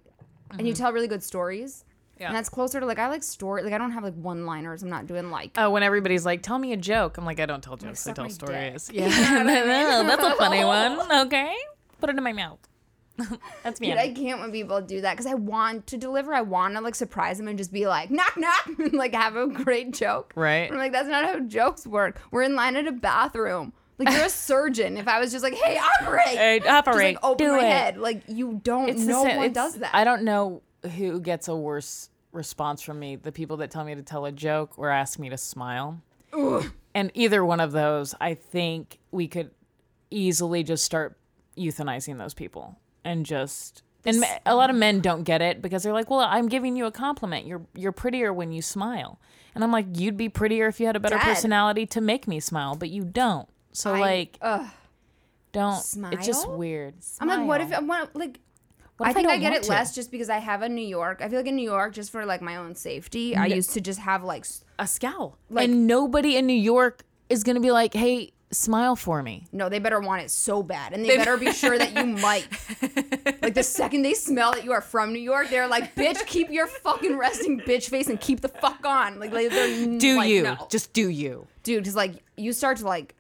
And you mm-hmm. tell really good stories. Yeah. And that's closer to like I like story. Like I don't have like one liners. I'm not doing like. Oh, when everybody's like, "Tell me a joke," I'm like, "I don't tell jokes. I tell stories." dick. Yeah, You know I mean? that's a funny one. Okay, put it in my mouth. that's me. Dude, I can't when people do that because I want to deliver. I want to like surprise them and just be like knock knock, and like have a great joke. Right. I'm like that's not how jokes work. We're in line at a bathroom. Like you're a surgeon. If I was just like, hey, operate, Hey, just operate, like open do my it. head. Like you don't. It's no one does that. I don't know who gets a worse response from me: the people that tell me to tell a joke or ask me to smile. And either one of those, I think we could easily just start euthanizing those people and just and a lot of men don't get it because they're like, "Well, I'm giving you a compliment. You're you're prettier when you smile." And I'm like, "You'd be prettier if you had a better Dead. personality to make me smile, but you don't." So I- like, ugh. don't. Smile? It's just Smile? weird. I'm like, what if Smile. I want like? What I if think I, don't get it to? less just because I have a New York. I feel like in New York, just for like my own safety, I used to just have like, a scowl. Like- and nobody in New York is gonna be like, "Hey, smile for me." no, they better want it so bad, and they better be sure that you might. Like the second they smell that you are from New York, they're like, "Bitch, keep your fucking resting bitch face and keep the fuck on." Like, like they're Do like, you no. just do you? dude because like you start to like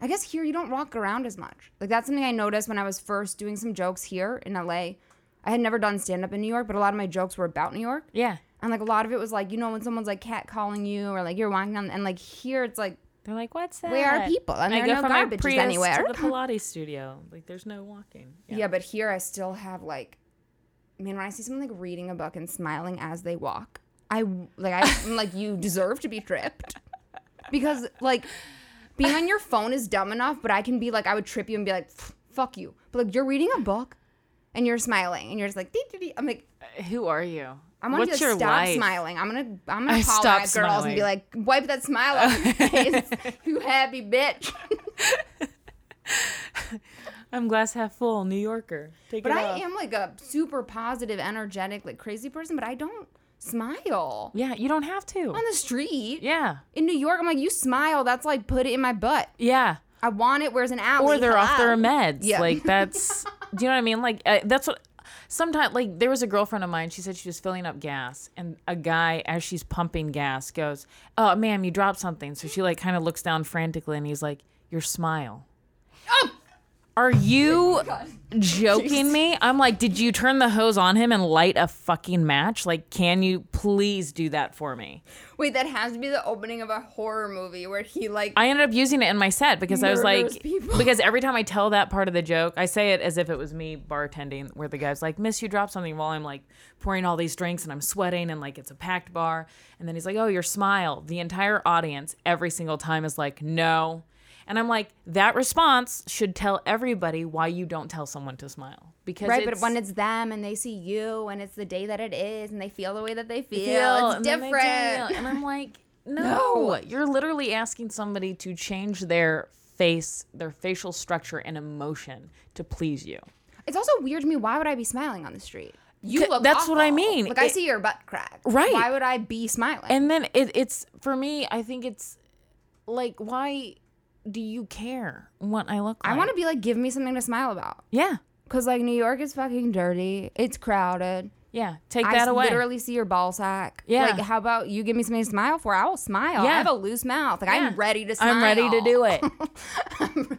i guess here you don't walk around as much like that's something i noticed when i was first doing some jokes here in la i had never done stand-up in new york but a lot of my jokes were about new york Yeah. and like a lot of it was like you know when someone's like cat calling you or like you're walking on and like here it's like They're like, "What's that?" Where are people? And I there go are no from garbages anywhere. to the Pilates studio. Like, there's no walking. yeah. but here i still have like I mean, when i see someone like reading a book and smiling as they walk i like i'm like you deserve to be tripped because like being on your phone is dumb enough but i can be like i would trip you and be like fuck you but like you're reading a book and you're smiling and you're just like dee, dee, dee. i'm like uh, Who are you? I want What's you to your stop life? smiling. I'm gonna I'm gonna I holler stop at girls and be like, wipe that smile off your face, you happy bitch. I'm glass half full, New Yorker. Take But it I off. am like a super positive, energetic, like crazy person, but I don't smile Yeah, you don't have to. on the street. Yeah, In New York, I'm like, you smile, that's like put it in my butt. yeah. I want it. Where's an alley? Or they're off their meds. Yeah. Like that's. do you know what I mean? Like uh, that's what. Sometimes, like there was a girlfriend of mine. She said she was filling up gas, and a guy, as she's pumping gas, goes, "Oh, ma'am, you dropped something." So she like kind of looks down frantically, and he's like, "Your smile." Oh! Are you oh joking me? I'm like, did you turn the hose on him and light a fucking match? Like, can you please do that for me? Wait, that has to be the opening of a horror movie where he like. I ended up using it in my set because I was like, people. because every time I tell that part of the joke, I say it as if it was me bartending, where the guy's like, "Miss, you dropped something," while I'm like pouring all these drinks and I'm sweating and like it's a packed bar, and then he's like, "Oh, your smile." The entire audience every single time is like, "No," and I'm like, that response should tell everybody why you don't tell someone to smile because Right, but when it's them and they see you and it's the day that it is and they feel the way that they feel, feel, it's different. And I'm like, no, you're literally asking somebody to change their face, their facial structure and emotion to please you. It's also weird to me. Why would I be smiling on the street? You look. that's what I mean. Like I see your butt crack. Right. Why would I be smiling? And then it, it's for me, I think it's like, why do you care what I look like? I want to be like, give me something to smile about. yeah, Cause like New York is fucking dirty. It's crowded. yeah. Take that s- away. literally see your ball sack. Yeah. Like, how about you give me something to smile for? I will smile. Yeah. I have a loose mouth. Like Yeah. I'm ready to smile. I'm ready to do it.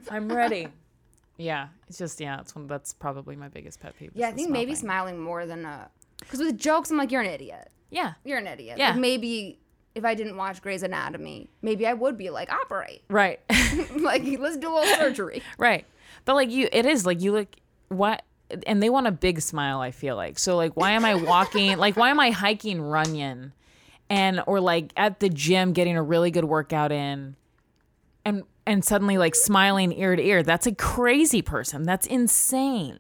I'm ready. Yeah, it's just yeah. It's one. That's probably my biggest pet peeve. Yeah, I think maybe thing. smiling more than uh, cause with jokes I'm like you're an idiot. Yeah, You're an idiot. Yeah. Like maybe if I didn't watch Grey's Anatomy, maybe I would be like operate. right. like let's do a little surgery. Right. But like you it is like you look what and they want a big smile, I feel like. So like why am I walking like why am I hiking Runyon and or like at the gym getting a really good workout in and and suddenly like smiling ear to ear. That's a crazy person. That's insane.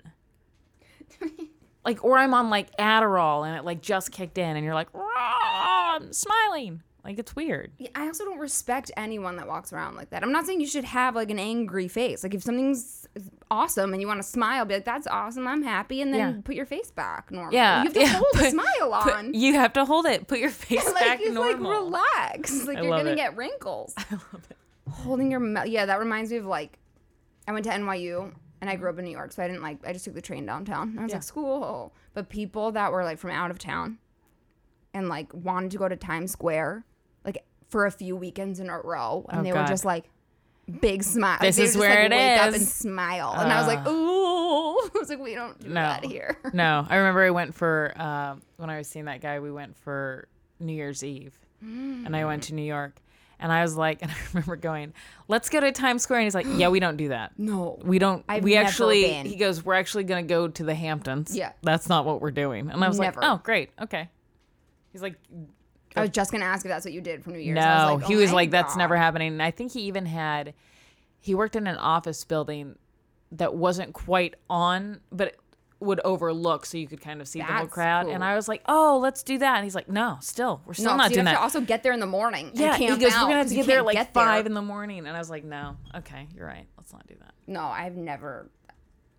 like or I'm on like Adderall and it like just kicked in and you're like "Rah, I'm smiling. Like it's weird. Yeah, I also don't respect anyone that walks around like that. I'm not saying you should have like an angry face. Like if something's awesome and you want to smile, be like, "That's awesome, I'm happy," and then Yeah. put your face back normal. Yeah. you have to yeah. hold Put- smile put- on. you have to hold it. Put your face like back normal. like relax. Like I you're gonna it. get wrinkles. I love it. Holding your mouth. Yeah, that reminds me of like, I went to NYU and I grew up in New York, so I didn't like. I just took the train downtown. And I was Yeah. like, school. But people that were like from out of town, and like wanted to go to Times Square, for a few weekends in a row, and Oh, they God. were just like. Big smile. This They would is just, where like, it wake up is. and smile, and I was like, Uh. "Ooh!" I was like, "We don't do No. that here." No, I remember I went for uh, when I was seeing that guy. We went for New Year's Eve, and I went to New York, and I was like, and I remember going, "Let's go to Times Square," and he's like, "Yeah, we don't do that. No, We don't. I've we never actually." been. He goes, "We're actually gonna go to the Hamptons. Yeah. that's not what we're doing." And I was Never. like, "Oh, great, okay." He's like, I was just gonna ask if that's what you did for New Year's. I "No," was like, he "Oh was my like, "That's God." never happening." And I think he even had. he worked in an office building that wasn't quite on, but it would overlook so you could kind of see the whole That's crowd. And. I was like, "Oh, let's do that." And he's like, "No, still, we're still no, not 'cause you doing have that." to also get there in the morning. and yeah, he camp goes, out "We're gonna have 'cause to you get there can't like get there. five in the morning." And I was like, "No, okay, you're right. Let's not do that." No, I've never.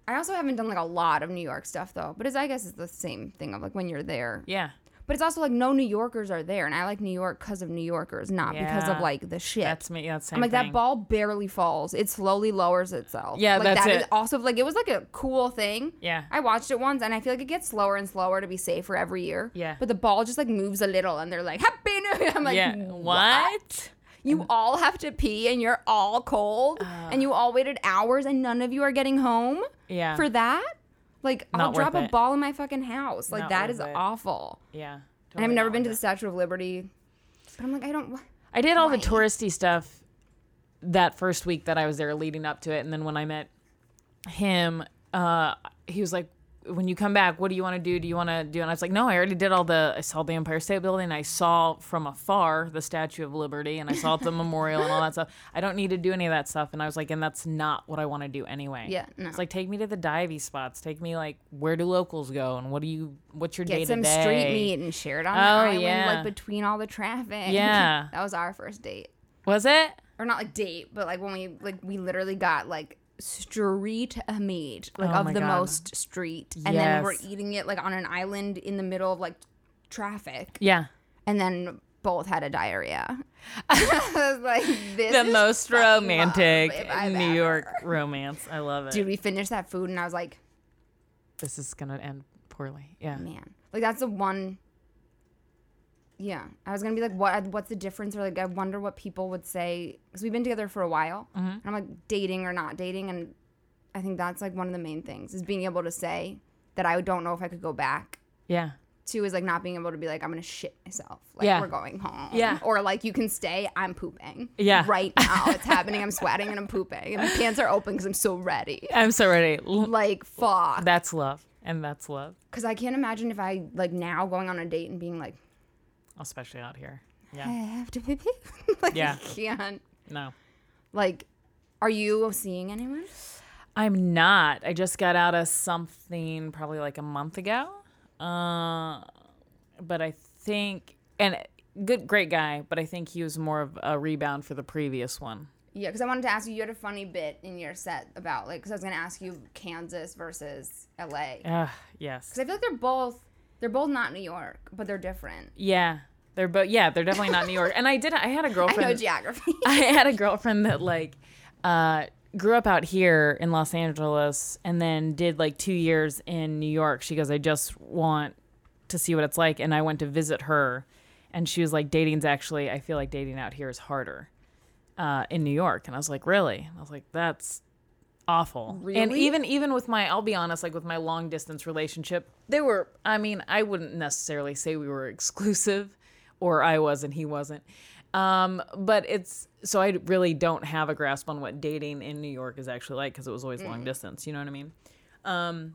I also haven't done like a lot of New York stuff though, but it's I guess it's the same thing of like when you're there. Yeah, But it's also like no New Yorkers are there, and I like New York because of New Yorkers, not because of like the shit. that's me. Yeah, I'm like thing. that ball barely falls; it slowly lowers itself. Yeah, like, that's that is it. also like it was like a cool thing. Yeah. I watched it once, and I feel like it gets slower and slower to be safer every year. Yeah. but the ball just like moves a little, and they're like Happy New Year. I'm like, yeah, what? what? You all have to pee, and you're all cold, and you all waited hours, and none of you are getting home. Yeah. for that. Like I'll drop a it. ball in my fucking house. Like Not that is it. awful. Yeah, And I've never been to the Statue of Liberty, but I'm like I don't. I did all the touristy stuff that first week that I was there leading up to it. And then when I met him, uh, he was like, when you come back, what do you want to do? Do you want to do? And I was like, no, I already did all the, I saw the Empire State Building. I saw from afar the Statue of Liberty and I saw the memorial and all that stuff. I don't need to do any of that stuff. And I was like, and that's not what I want to do anyway. Yeah, no. It's like, take me to the divey spots. Take me like, where do locals go? And what do you, what's your day to day? Get some street meat and share it on Oh, the island, yeah. like between all the traffic. Yeah. that was our first date, Was it? or not like date, but like when we like we literally got like street meat, like Oh of the God. most street, and then we're eating it like on an island in the middle of like traffic, Yeah. and then both had a diarrhea. Like, this the most romantic New ever- York romance. I love it. Dude, we finished that food, and I was like, This is gonna end poorly. Yeah. man, like that's the one. Yeah, I was gonna be like, what? What's the difference? Or like, I wonder what people would say because we've been together for a while. Mm-hmm. And I'm like dating or not dating, and I think that's like one of the main things is being able to say that I don't know if I could go back. Yeah. Two is like not being able to be like I'm gonna shit myself. Like Yeah. we're going home. Yeah. Or like you can stay. I'm pooping. Yeah. Right now it's happening. I'm sweating and I'm pooping and my pants are open because I'm so ready. I'm so ready. Like fuck. That's love, and that's love, Because I can't imagine if I like now going on a date and being like, especially out here. Yeah. I have to pee pee. like, Yeah. I can't. No, Like, are you seeing anyone? I'm not. I just got out of something probably like a month ago. Uh, but I think and good, great guy. But I think he was more of a rebound for the previous one. Yeah, because I wanted to ask you. You had a funny bit in your set about like, because I was gonna ask you Kansas versus LA. Because Uh, yes. Because I feel like they're both, they're both not New York, but they're different. Yeah. They're both. Yeah, they're definitely not New York. And I did. I had a girlfriend. I know geography. I had a girlfriend that like uh grew up out here in Los Angeles and then did like 2 years in New York. She goes, "I just want to see what it's like." And I went to visit her and she was like, "Dating's actually I feel like dating out here is harder." Uh, in New York, and I was like, "Really?" And I was like, "That's awful." And even even with my, I'll be honest, like with my long distance relationship, they were. I mean, I wouldn't necessarily say we were exclusive, or I was and he wasn't. Um, but it's so I really don't have a grasp on what dating in New York is actually like because it was always long distance. You know what I mean? Um,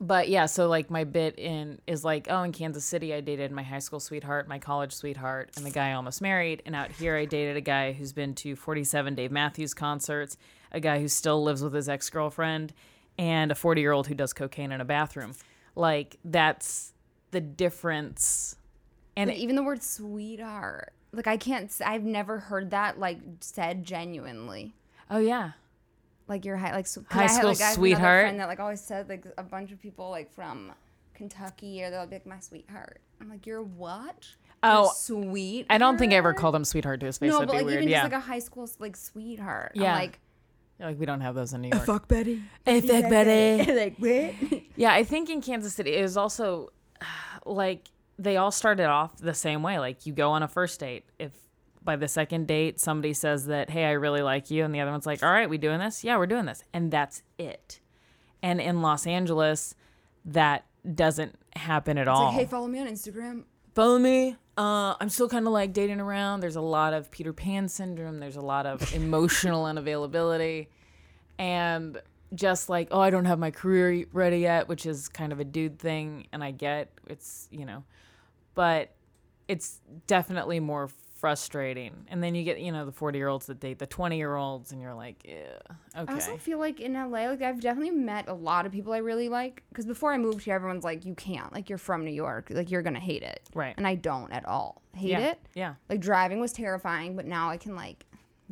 but yeah, so like my bit in is like, oh, in Kansas City, I dated my high school sweetheart, my college sweetheart, and the guy I almost married. And out here, I dated a guy who's been to 47 Dave Matthews concerts, a guy who still lives with his ex girlfriend, and a 40 year old who does cocaine in a bathroom. Like that's the difference. And Like, even the word sweetheart, like I can't. i've never heard that like said genuinely. oh yeah, Like your high, like s- 'cause High I had, school like, I have sweetheart? friend that like always said like a bunch of people like from Kentucky or they'll be like my sweetheart. I'm like you're what? Oh, sweet. I don't think I ever called him sweetheart to his face. No, That'd but like weird. even yeah, just like a high school like sweetheart. Yeah. I'm like like we don't have those in New York. Fuck Betty. Hey, fuck Betty. like what? Yeah, I think in Kansas City it was also like they all started off the same way. Like you go on a first date. If by the second date somebody says that, "Hey, I really like you," and the other one's like, "All right, we doing this? Yeah, we're doing this," and that's it. And in Los Angeles, that doesn't happen at all. Like hey, follow me on Instagram. Follow me. Uh, I'm still kind of like dating around. There's a lot of Peter Pan syndrome. There's a lot of emotional unavailability. And just like, oh, I don't have my career ready yet, which is kind of a dude thing. And I get it's, you know, but it's definitely more frustrating. And then you get, you know, the 40 year olds that date the 20 year olds, and you're like, yeah, okay. I also feel like in LA, like I've definitely met a lot of people I really like. Because before I moved here, everyone's like, "You can't. Like you're from New York. Like you're gonna hate it." Right. And I don't at all hate yeah. it. Yeah. Like driving was terrifying, but now I can like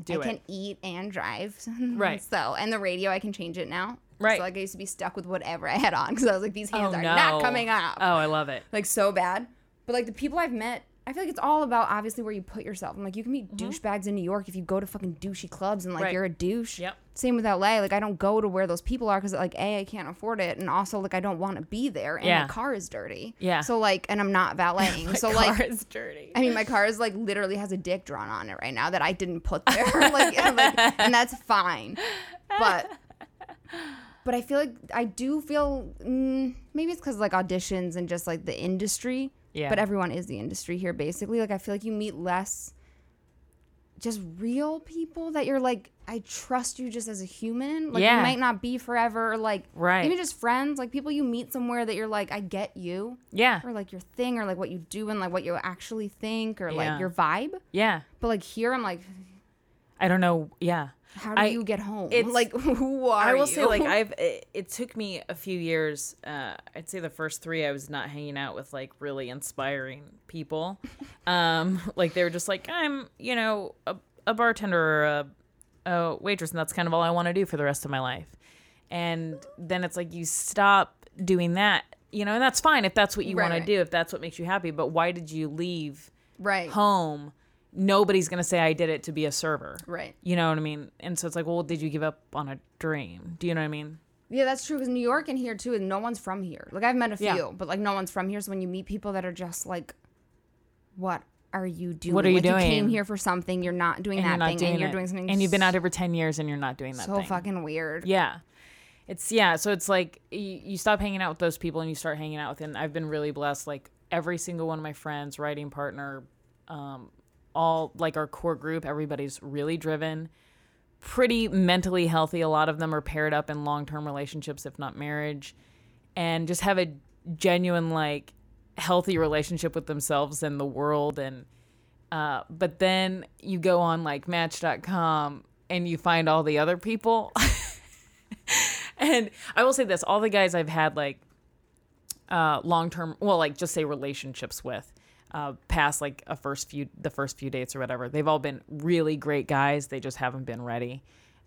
Do I it. can eat and drive. Right. So and the radio I can change it now. Right. So like I used to be stuck with whatever I had on because I was like these hands oh, are no. not coming up. Oh, I love it. Like so bad. But like the people I've met. I feel like it's all about obviously where you put yourself. I'm like, you can meet douchebags in New York if you go to fucking douchey clubs and like Mm-hmm. Right. you're a douche. Yep. Same with LA. Like I don't go to where those people are because like a I can't afford it, and also like I don't want to be there, and Yeah. my car is dirty. Yeah. So like, and I'm not valeting. so like Car is dirty. I mean, my car is like literally has a dick drawn on it right now that I didn't put there. like, and, like, and that's fine. But but I feel like I do feel mm, maybe it's because like auditions and just like the industry. Yeah. But everyone is the industry here basically. Like I feel like you meet less just real people that you're like I trust you just as a human. Like Yeah. you might not be forever. Like Right. even just friends, like people you meet somewhere that you're like I get you yeah. or like your thing or like what you do and like what you actually think or Yeah. like your vibe. Yeah. But like here, I'm like, I don't know. Yeah. How do I- you get home? it's- Like who are I will you? say, like, I've it, it took me a few years. Uh, I'd say the first three, I was not hanging out with like really inspiring people. Um, like they were just like, I'm, you know, a, a bartender or a, a waitress, and that's kind of all I want to do for the rest of my life. And then it's like you stop doing that, you know, and that's fine if that's what you Right, want right. to do, if that's what makes you happy. But why did you leave right, home? Nobody's gonna say I did it to be a server. right. You know what I mean? And so it's like, well, did you give up on a dream? Do you know what I mean? Yeah, that's true. Because New York and here too, and no one's from here. Like I've met a few, Yeah. but like no one's from here. So when you meet people that are just like, what are you doing? What are you like, You came here for something. You're not doing and that not thing, doing and you're doing something. and you've been out here for 10 years and you're not doing that so thing. fucking weird. Yeah. It's yeah, so it's like you, you stop hanging out with those people and you start hanging out with and I've been really blessed like every single one of my friends, writing partner, um all like our core group, everybody's really driven, pretty mentally healthy. A lot of them are paired up in long-term relationships if not marriage and just have a genuine like healthy relationship with themselves and the world and uh, but then you go on like match.com and you find all the other people and i will say this all the guys i've had like uh, long-term well like just say relationships with uh, past like a first few the first few dates or whatever. They've all been really great guys. They just haven't been ready.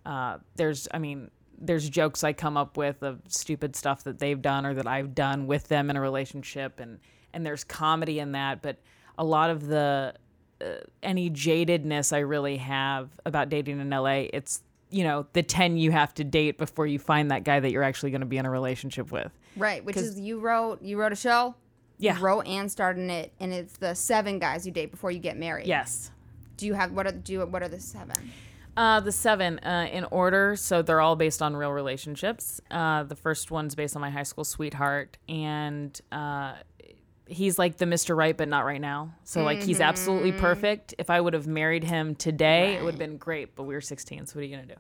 Uh, there's i mean there's jokes i come up with of stupid stuff that they've done or that i've done with them in a relationship and and there's comedy in that but a lot of the uh, any jadedness i really have about dating in la it's you know the 10 you have to date before you find that guy that you're actually going to be in a relationship with. Right, which is you wrote you wrote a show. Yeah. And starred in it, and it's the seven guys you date before you get married. yes Do you have what are do you, what are the seven? Uh, the seven uh, in order, so they're all based on real relationships. Uh, the first one's based on my high school sweetheart, and uh, he's like the Mr. Right, but not right now. So like he's absolutely perfect. If I would have married him today, it would have been great. But we were 16, so what are you gonna do?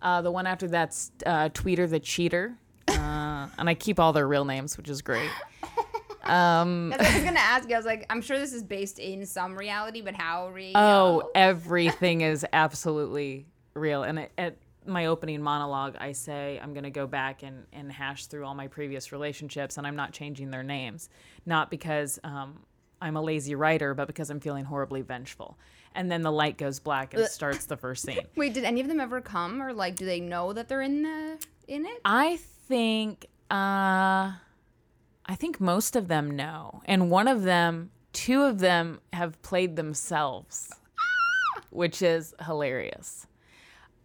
Uh, the one after that's uh, Tweeter the Cheater, uh, and I keep all their real names, which is great. What I was gonna ask you. I was like, I'm sure this is based in some reality, but how real? Oh, everything is absolutely real. And at, at my opening monologue, I say I'm going to go back and, and hash through all my previous relationships, and I'm not changing their names. Not because um, I'm a lazy writer, but because I'm feeling horribly vengeful. And then the light goes black and starts the first scene. Wait, did any of them ever come, or like, do they know that they're in the in it? I think uh I think most of them know. And one of them, two of them have played themselves, which is hilarious.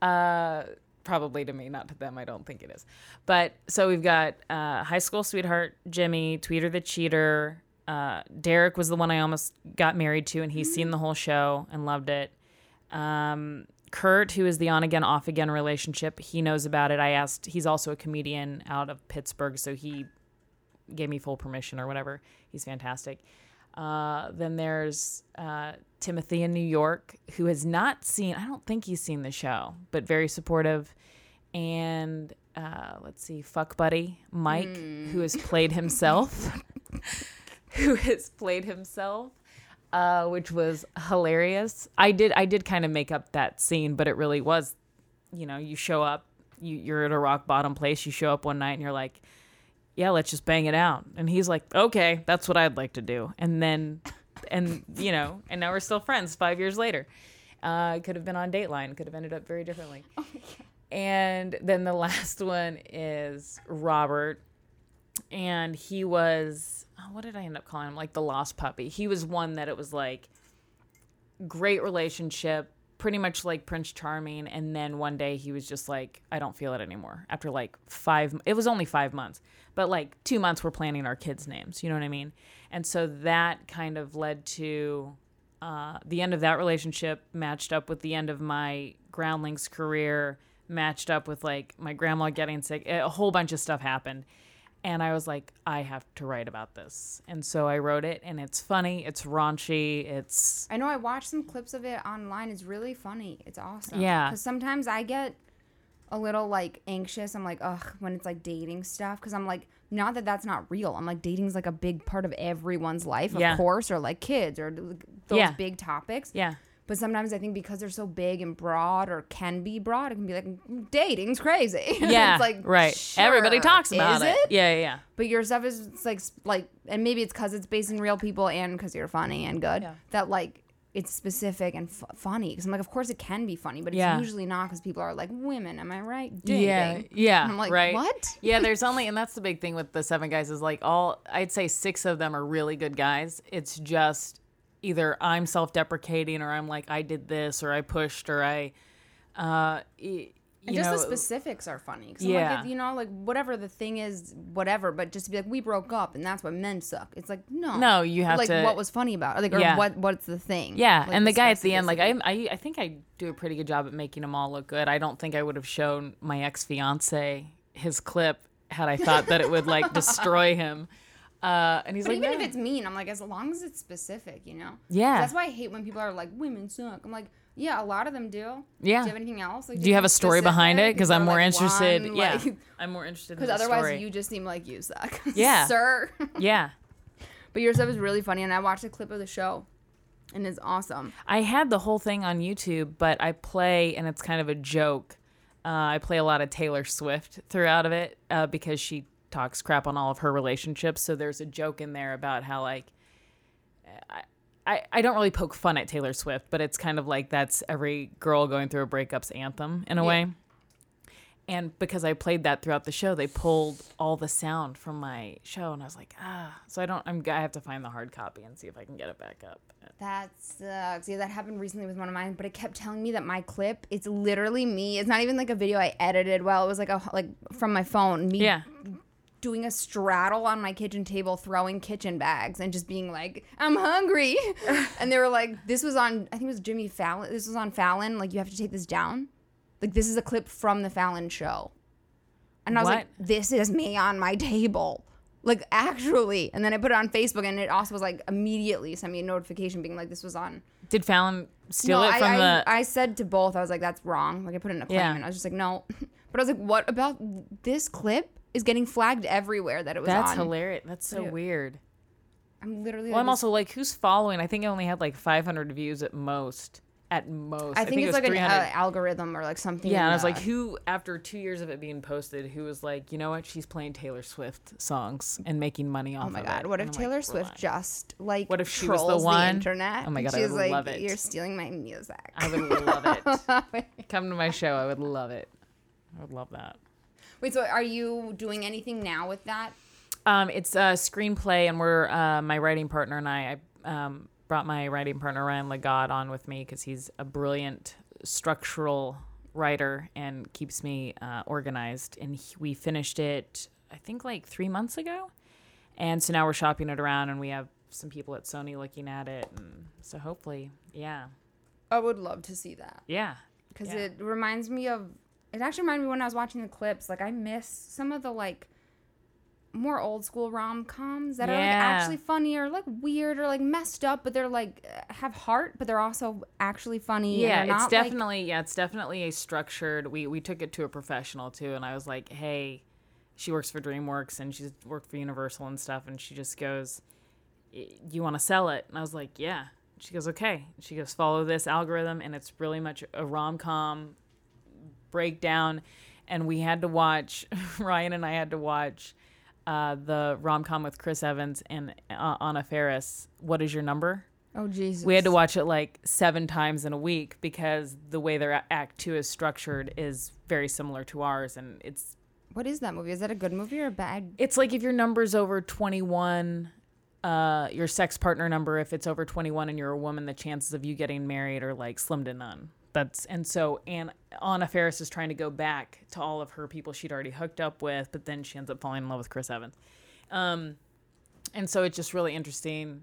Uh probably to me, not to them. I don't think it is. But so we've got uh high school sweetheart Jimmy, Tweeter the cheater, uh Derek was the one I almost got married to and he's seen the whole show and loved it. Um, Kurt, who is the on again, off again relationship, he knows about it. I asked, he's also a comedian out of Pittsburgh, so he gave me full permission or whatever. He's fantastic. Uh, then there's uh, Timothy in New York, who has not seen, I don't think he's seen the show, but very supportive. And uh, let's see, Fuck Buddy, Mike, who has played himself, who has played himself. uh, which was hilarious. I did I did kind of make up that scene, but it really was, you know, you show up, you, you're at a rock bottom place. You show up one night and you're like, yeah, let's just bang it out. And he's like, okay, that's what I'd like to do. And then, and you know, and now we're still friends five years later. Uh, could have been on Dateline. Could have ended up very differently. and then the last one is Robert, and he was oh, what did I end up calling him? Like the lost puppy. He was one that it was like great relationship, pretty much like Prince Charming, and then one day he was just like, I don't feel it anymore. After like five, it was only five months, but like two months we're planning our kids' names. You know what I mean? And so that kind of led to uh, the end of that relationship matched up with the end of my groundlings career matched up with like my grandma getting sick a whole bunch of stuff happened and i was like i have to write about this and so i wrote it and it's funny it's raunchy it's I know I watched some clips of it online. It's really funny. It's awesome. Yeah. Because sometimes I get a little like anxious. I'm like, ugh, when it's like dating stuff. Because I'm like, not that that's not real. I'm like, dating's like a big part of everyone's life, of Yeah. course, or like kids or those Yeah. big topics. yeah But sometimes I think because they're so big and broad or can be broad, it can be like, dating's crazy. yeah it's like, right everybody talks about Is it. it? yeah yeah yeah But your stuff is like like, and maybe it's because it's based in real people and because you're funny and good Yeah. that like it's specific and f- funny. Because I'm like, of course it can be funny, but it's Yeah. usually not because people are like women. Am I right? Dating. Yeah, yeah, And I'm like, right. what? Yeah, there's only, and that's the big thing with the seven guys is like all, I'd say six of them are really good guys. It's just either I'm self-deprecating or I'm like I did this or I pushed or I, uh, y- And just know, the specifics are funny. Yeah. Like, you know, like whatever the thing is, whatever. But just to be like, we broke up, and that's what men suck. It's like, no, No, you have like, to- what was funny about, it? like, or Yeah. what, what's the thing? Yeah, Like, and the guy at the end, like I. I, I think I do a pretty good job at making them all look good. I don't think I would have shown my ex fiance his clip had I thought that it would like destroy him. Uh, and he's But like, even "No." if it's mean, I'm like, as long as it's specific, you know. Yeah. That's why I hate when people are like, women suck. I'm like, yeah, a lot of them do. Yeah. Do you have anything else? Like, do you have a story behind it? Because I'm more interested. Yeah, I'm more interested. Because otherwise, story. you just seem like you suck. Yeah. sir. Yeah, but your stuff is really funny, and I watched a clip of the show, and it's awesome. I had the whole thing on YouTube, but I play, and it's kind of a joke. Uh, I play a lot of Taylor Swift throughout of it uh, because she talks crap on all of her relationships. So there's a joke in there about how like I, I I don't really poke fun at Taylor Swift, but it's kind of like that's every girl going through a breakup's anthem in a Yeah. way. And because I played that throughout the show, they pulled all the sound from my show, and I was like, ah. So I don't. I'm. I have to find the hard copy and see if I can get it back up. That sucks. Yeah, that happened recently with one of mine, but it kept telling me that my clip, it's literally me. It's not even like a video I edited well. It was like a like from my phone, me Yeah. Doing a straddle on my kitchen table, throwing kitchen bags, and just being like, "I'm hungry," and they were like, "This was on, I think it was Jimmy Fallon. This was on Fallon. Like, you have to take this down. Like, this is a clip from the Fallon show." And I was like, "This is me on my table." Like actually, and then I put it on Facebook, and it also was like immediately sent me a notification being like, "This was on." Did Fallon steal no, it I, from I, the? I said to both, I was like, "That's wrong." Like I put it in a claim, Yeah. and I was just like, "No," but I was like, "What about this clip?" Is getting flagged everywhere that it was That's on. hilarious. That's so weird. I'm literally. Well, I'm also like, who's following? I think I only had like 500 views at most. At most, I think, it it's was like an 300. uh, algorithm or like something. yeah, and I was like, who? After two years of it being posted, who was like, you know what? She's playing Taylor Swift songs and making money off. Oh my of god! it. What And if I'm like, Taylor Swift just like What if she was the one? internet? Oh my God, I She's would like, love it. You're stealing my music. I would love it. Come to my show. I would love it. I would love that. Wait, so are you doing anything now with that? Um, it's a screenplay, and we're uh, my writing partner and I. I um, brought my writing partner Ryan Legod on with me because he's a brilliant structural writer and keeps me uh, organized. And he, we finished it, I think, like three months ago. And so now we're shopping it around, and we have some people at Sony looking at it. And so hopefully, yeah, I would love to see that yeah, because Yeah. it reminds me of. It actually reminded me when I was watching the clips. Like I miss some of the like more old school rom coms that are like actually funny or like weird or like messed up, but they're like have heart, but they're also actually funny. yeah it's not, like- definitely yeah it's definitely a structured we we took it to a professional too and i was like hey she works for dreamworks and she's worked for universal and stuff and she just goes you want to sell it and i was like yeah she goes, okay. She goes, follow this algorithm, and it's really much a rom com breakdown. And we had to watch, Ryan and I had to watch uh, the rom com with Chris Evans and uh, Anna Faris. What is your number? Oh Jesus. We had to watch it like seven times in a week because the way their act two is structured is very similar to ours, and it's What is that movie? Is that a good movie or a bad? it's like if your number's over 21 uh your sex partner number if it's over 21 and you're a woman the chances of you getting married are like slim to none that's and so and anna Faris is trying to go back to all of her people she'd already hooked up with but then she ends up falling in love with chris evans um and so it's just really interesting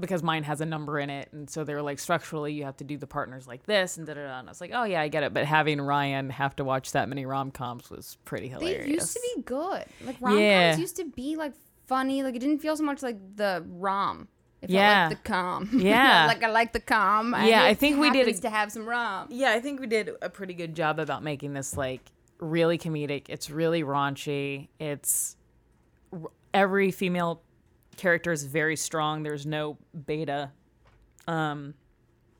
because mine has a number in it and so they're like structurally you have to do the partners like this and da da da and i was like oh yeah i get it but having ryan have to watch that many rom-coms was pretty hilarious. They used to be good. Like rom coms Yeah. used to be like funny. Like it didn't feel so much like the rom. Yeah. like the com. Yeah. like I like the calm. Yeah, I think we did a- to have some rom. Yeah, I think we did a pretty good job about making this like really comedic. It's really raunchy. It's every female character is very strong. There's no beta. Um,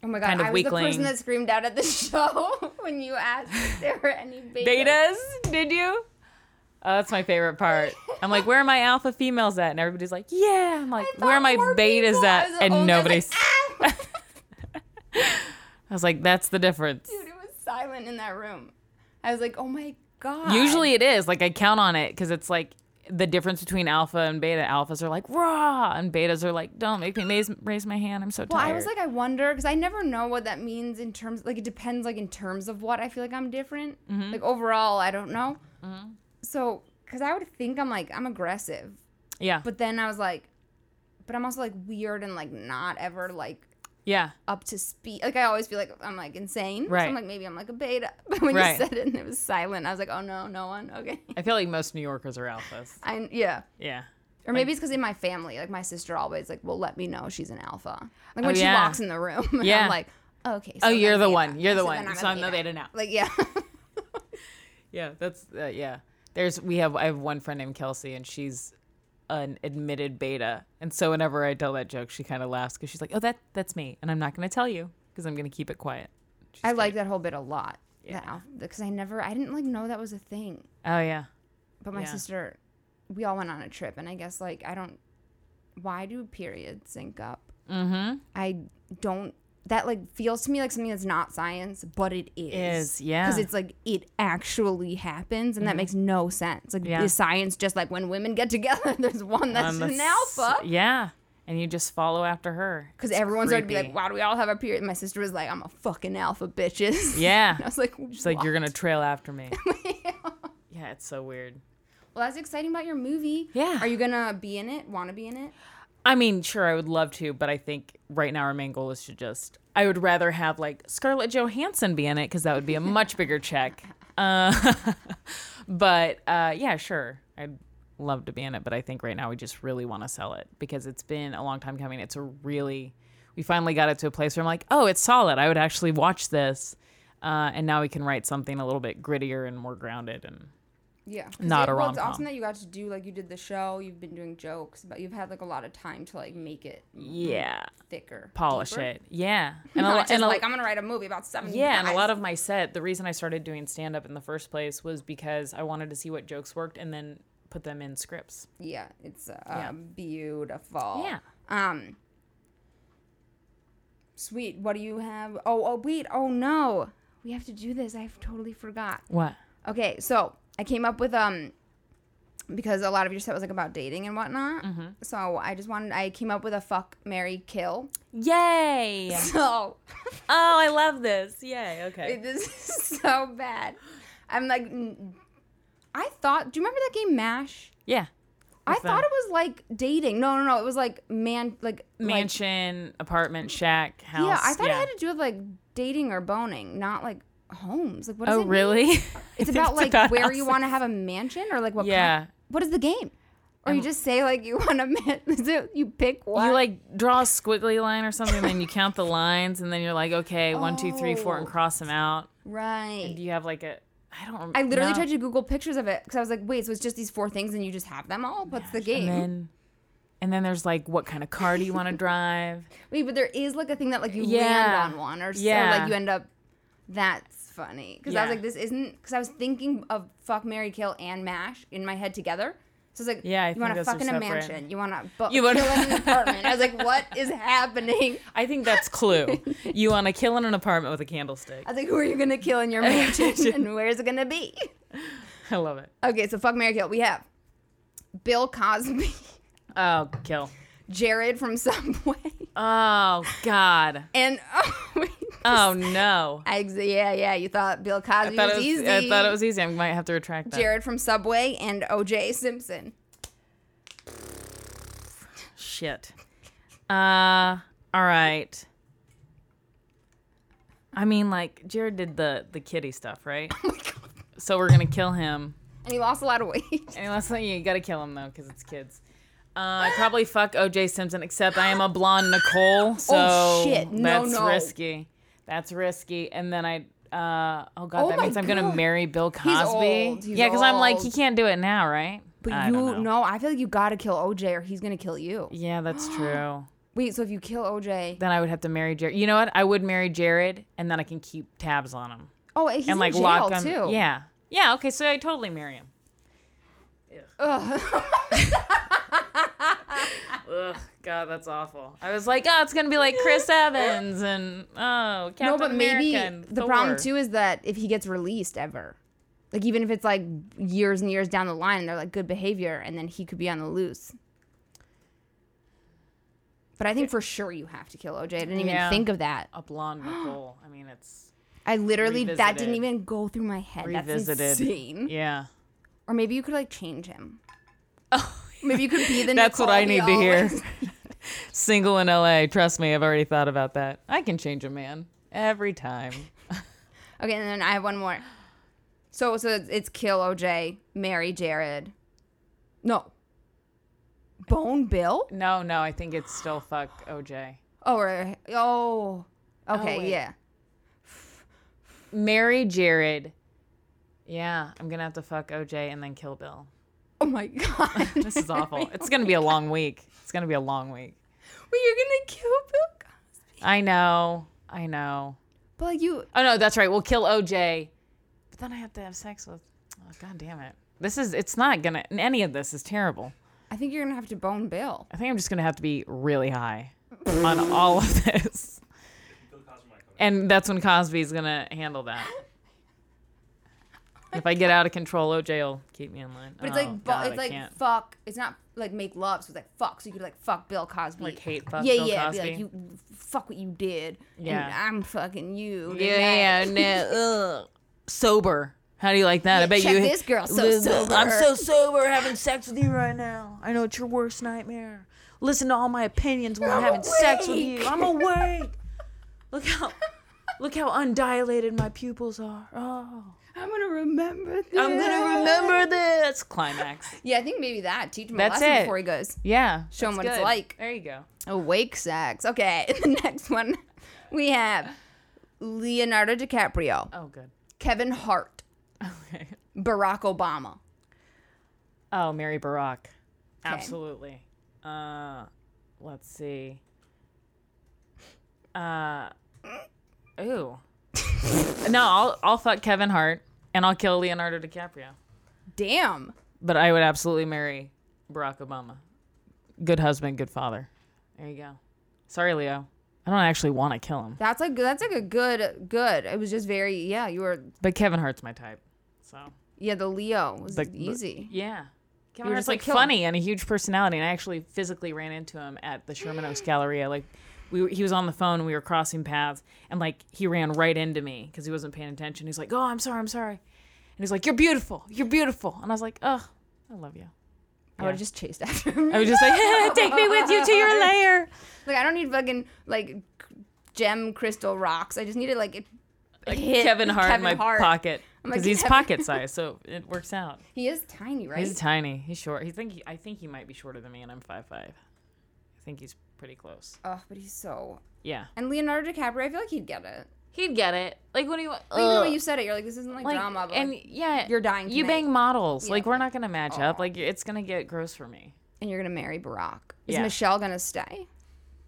Oh my god! kind of I was the person that screamed out at the show when you asked if there were any betas. betas, did you? Oh, that's my favorite part. I'm like, where are my alpha females at? And everybody's like, yeah. I'm like, where are my betas people- at? And only- I was nobody's. like, "Ah!" I was like, that's the difference. Dude, it was silent in that room. I was like, oh my god. Usually it is. Like I count on it because it's like the difference between alpha and beta. Alphas are like raw, and betas are like, don't make me raise, raise my hand. I'm so Well, tired. Well, I was like, I wonder because I never know what that means in terms. Like, it depends. Like in terms of what I feel like I'm different. Mm-hmm. Like overall, I don't know. So, because I would think I'm like I'm aggressive, yeah, but then I was like, but I'm also like weird and like not ever like yeah, up to speed. Like I always feel like I'm like insane. So Right. I'm like maybe I'm like a beta. But when Right. you said it and it was silent, I was like, oh no, no one. Okay. I feel like most New Yorkers are alphas. I yeah. Yeah, Or maybe it's because in my family, like my sister always like will let me know she's an alpha. Like when Oh, she yeah. walks in the room, and Yeah. I'm like, okay. Oh, so you're the one. You're the So one. So I'm the beta now. Like yeah. yeah. That's uh, yeah. There's we have I have one friend named Kelsey, and she's an admitted beta. And so whenever I tell that joke, she kind of laughs because she's like, "Oh, that that's me," and I'm not going to tell you because I'm going to keep it quiet. She's I great. like that whole bit a lot. Yeah. Yeah. Because I never, I didn't like know that was a thing. Oh yeah. But my Yeah. sister, we all went on a trip, and I guess like I don't. Why do periods sync up? Mm-hmm. I don't. That like feels to me like something that's not science, but it is. Is, yeah. Because it's like it actually happens, and that makes no sense. Like Mm-hmm. Yeah. is science just like when women get together? There's one that's the an alpha. Yeah. And you just follow after her. Because everyone's to be like, "Why do we all have a period?" My sister was like, "I'm a fucking alpha, bitches." Yeah. I was like, She's like, you're gonna trail after me. yeah. yeah, it's so weird. Well, that's exciting about your movie. Yeah. Are you gonna be in it? Want to be in it? I mean, sure, I would love to, but I think right now our main goal is to just. I would rather have like Scarlett Johansson be in it because that would be a much bigger check. Uh, but uh, yeah, sure, I'd love to be in it. But I think right now we just really want to sell it because it's been a long time coming. It's a really, we finally got it to a place where I'm like, oh, it's solid. I would actually watch this, uh, and now we can write something a little bit grittier and more grounded and Yeah. Not it- a well, It's awesome that you got to do like you did the show. You've been doing jokes, but you've had like a lot of time to like make it yeah, thicker, polish deeper. it. Yeah, and a, Not lo- just and a- like I'm gonna write a movie about seven. Yeah, and a lot of my set, the reason I started doing stand up in the first place was because I wanted to see what jokes worked and then put them in scripts. yeah, it's uh, Yeah. beautiful. Yeah. Um. Sweet. What do you have? Oh, oh, wait. Oh no, we have to do this. I've totally forgot. What? Okay, so I came up with um because a lot of your set was like about dating and whatnot. Mm-hmm. So I just wanted I came up with a fuck, marry, kill. Yay! So oh, I love this. Yay. Okay. this is so bad. I'm like, I thought. Do you remember that game Mash? Yeah. I thought it was like dating. No, no, no. It was like man, like like- Mansion, apartment, shack, house. yeah, I thought yeah. it had to do with like dating or boning, not like homes. Like what? Does Oh, it mean? really? It's about like about where you want to have a mansion or like what? Yeah. Kind, what is the game? Or you just say like you want a it you pick one? You like draw a squiggly line or something, and then you count the lines, and then you're like, okay, one, two, three, four, and Oh. cross them out. right? And you have like a, I don't remember. I literally tried to Google pictures of it because I was like, wait, so it's just these four things and you just have them all? What's the game? And then, And then there's like, what kind of car do you want to drive? Wait, but there is like a thing that like you Yeah. land on one or so Yeah. like you end up. That's funny because I was like, this isn't because I was thinking of fuck, marry kill, and mash in my head together. So it's like, Yeah, I you want to fuck in a mansion, you want to bu- You wanna- kill in an apartment. I was like, what is happening? I think that's clue. you want to kill in an apartment with a candlestick. I was like, who are you gonna kill in your mansion, and where's it gonna be? I love it. Okay, so fuck, marry kill. We have Bill Cosby, Oh, kill. Jared from Subway, Oh, God. and oh, wait, Oh, no. I, yeah, yeah. You thought Bill I Cosby thought, was, was, easy. I thought it was easy. I might have to retract that. Jared from Subway and O.J. Simpson. Shit. Uh, all right. I mean, like Jared did the the kitty stuff, right? Oh my god. So we're gonna kill him. And he lost a lot of weight. And last thing you gotta kill him though, because it's kids. Uh, I'd probably fuck OJ Simpson, except I am a blonde Nicole, so Oh, shit. No, that's no. risky. That's risky. And then I, uh, oh god, Oh that means I'm gonna marry Bill Cosby. old. He's yeah, because I'm like, he can't do it now, right? But I you no, I feel like you gotta kill OJ or he's gonna kill you. Yeah, that's true. Wait, so if you kill OJ, then I would have to marry Jared. You know what? I would marry Jared, and then I can keep tabs on him oh, he's and like in jail lock him. too. Yeah, yeah. Okay, so I totally marry him. Ugh. Ugh, God, that's awful. I was like, oh, it's gonna be like Chris Evans and oh, Captain no, but maybe America the problem too is that if he gets released ever, like even if it's like years and years down the line, and they're like good behavior, and then he could be on the loose. But I think for sure you have to kill OJ. I didn't even Yeah. think of that. a blonde Nicole. I mean, it's I literally that didn't even go through my head. That's revisited. insane. Yeah. Or maybe you could like change him. Maybe you could be the. That's what I need to hear. Single in LA. Trust me, I've already thought about that. I can change a man every time. Okay, and then I have one more. So so it's, it's kill OJ, marry Jared. No. Bone Bill? No, no, I think it's still fuck OJ. Oh, or, oh. Okay, wait. yeah. Marry Jared. Yeah, I'm gonna have to fuck OJ and then kill Bill. Oh my god. This is awful. It's gonna be a long week. It's gonna be a long week. Wait, you're gonna kill Bill Cosby? I know. I know. But like you, Oh no, that's right. We'll kill OJ, but then I have to have sex with. Oh god damn it! This is. It's not gonna. Any of this is terrible. I think you're gonna have to bone Bill. I think I'm just gonna have to be really high on all of this, and that's when Cosby's gonna handle that. If I get out of control, OJ will keep me in line. But it's Oh, like God, it's I like can't. fuck. It's not like make love. So it's like fuck. So you could like fuck Bill Cosby. Like hate fuck yeah, Bill yeah. Be Cosby? like you fuck what you did. Yeah. And I'm fucking you. Yeah, yeah, no, ugh. sober. How do you like that? I bet check you. this girl, so sober. I'm so sober, having sex with you right now. I know it's your worst nightmare. Listen to all my opinions when I'm, having sex with you. I'm awake. Look how, look how undilated my pupils are. Oh, I'm gonna remember this. I'm gonna remember this climax. Yeah, I think maybe that. Teach him That's a lesson it. before he goes. Yeah, Show him what it's like. There you go. Awake sex. Okay, the next one we have Leonardo DiCaprio, Oh, good. Kevin Hart, Okay. Barack Obama. Oh, marry Barack. Absolutely. Uh, let's see. Uh, ooh. no, I'll I'll fuck Kevin Hart and I'll kill Leonardo DiCaprio. Damn. But I would absolutely marry Barack Obama. Good husband, good father. There you go. Sorry, Leo. I don't actually want to kill him, That's like that's like a good good. It was just very yeah. You were but Kevin Hart's my type. So yeah. The Leo was but- easy. yeah. Kevin Hart's just like, like kill him. funny and a huge personality, and I actually physically ran into him at the Sherman Oaks Galleria. Like, we were, he was on the phone and we were crossing paths, and like he ran right into me because he wasn't paying attention. He's like, "Oh, I'm sorry, I'm sorry," and he's like, "You're beautiful, you're beautiful," and I was like, "Oh, I love you." I would have just chased after him. I was just like, "Take me with you to your lair." like I don't need fucking like gem crystal rocks. I just needed like it. Like hit Kevin Hart Kevin in my Hart. pocket because like, he's Kevin- pocket size, so it works out. He is tiny, right? He's tiny. He's short. He think he, I think he might be shorter than me, and I'm five five. I think he's pretty close. oh, but he's so. Yeah, And Leonardo DiCaprio, I feel like he'd get it. he'd get it. Like when he Like, the way you said it, you're like, this isn't like, like, drama, but and like, yeah, you're dying You bang models. Yeah. Like we're not gonna match up. Like it's gonna get gross for me. and you're gonna marry Barack. Is Yeah. Michelle gonna stay?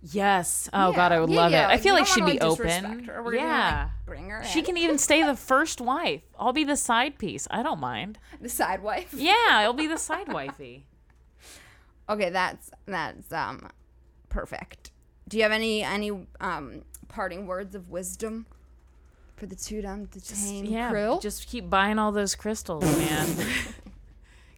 Yes. Oh God, I would Yeah, love yeah, it. I feel like she'd be open. her. Gonna, yeah. like, bring her She in. can even stay the first wife. I'll be the side piece. I don't mind. the side wife. Yeah, I'll be the side wifey. Okay, that's that's um perfect. Do you have any any um parting words of wisdom for the two dumb to tame yeah, crew? just keep buying all those crystals, man.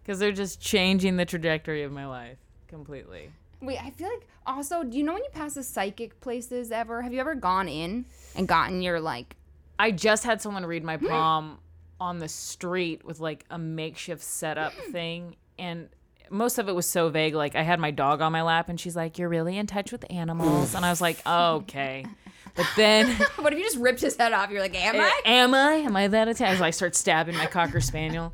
Because they're just changing the trajectory of my life completely. Wait, I feel like also, do you know when you pass the psychic places ever? Have you ever gone in and gotten your like I just had someone read my palm on the street with like a makeshift setup thing and most of it was so vague like I had my dog on my lap and she's like you're really in touch with animals and I was like oh, okay but then what if you just ripped his head off? You're like, am I? am I am I that attached I start stabbing my cocker spaniel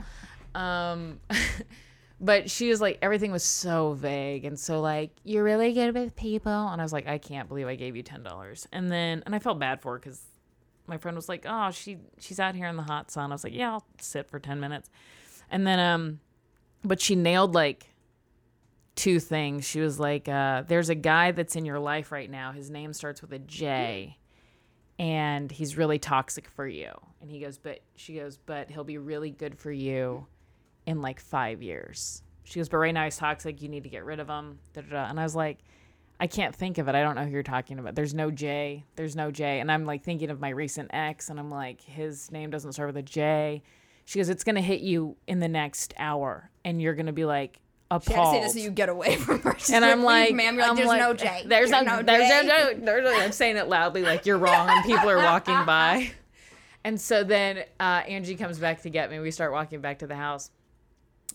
um but she was like everything was so vague and so like you're really good with people and I was like I can't believe I gave you ten dollars and then and I felt bad for her because my friend was like, "Oh, she she's out here in the hot sun." I was like, "Yeah, I'll sit for 10 minutes." And then um but she nailed like two things. She was like, uh, there's a guy that's in your life right now. His name starts with a J and he's really toxic for you." And he goes, "But she goes, "But he'll be really good for you in like 5 years." She goes, "But right now he's toxic. You need to get rid of him." Da, da, da. And I was like, I can't think of it. I don't know who you're talking about. There's no J. There's no J. And I'm like thinking of my recent ex, and I'm like, his name doesn't start with a J. She goes, it's gonna hit you in the next hour, and you're gonna be like appalled. say this so you get away from her. She's and I'm "Leave, like, ma'am, like, I'm there's like, no J. There's no, no there's J." no, there's no, I'm saying it loudly, like you're wrong, and people are walking by. And so then uh, Angie comes back to get me. We start walking back to the house,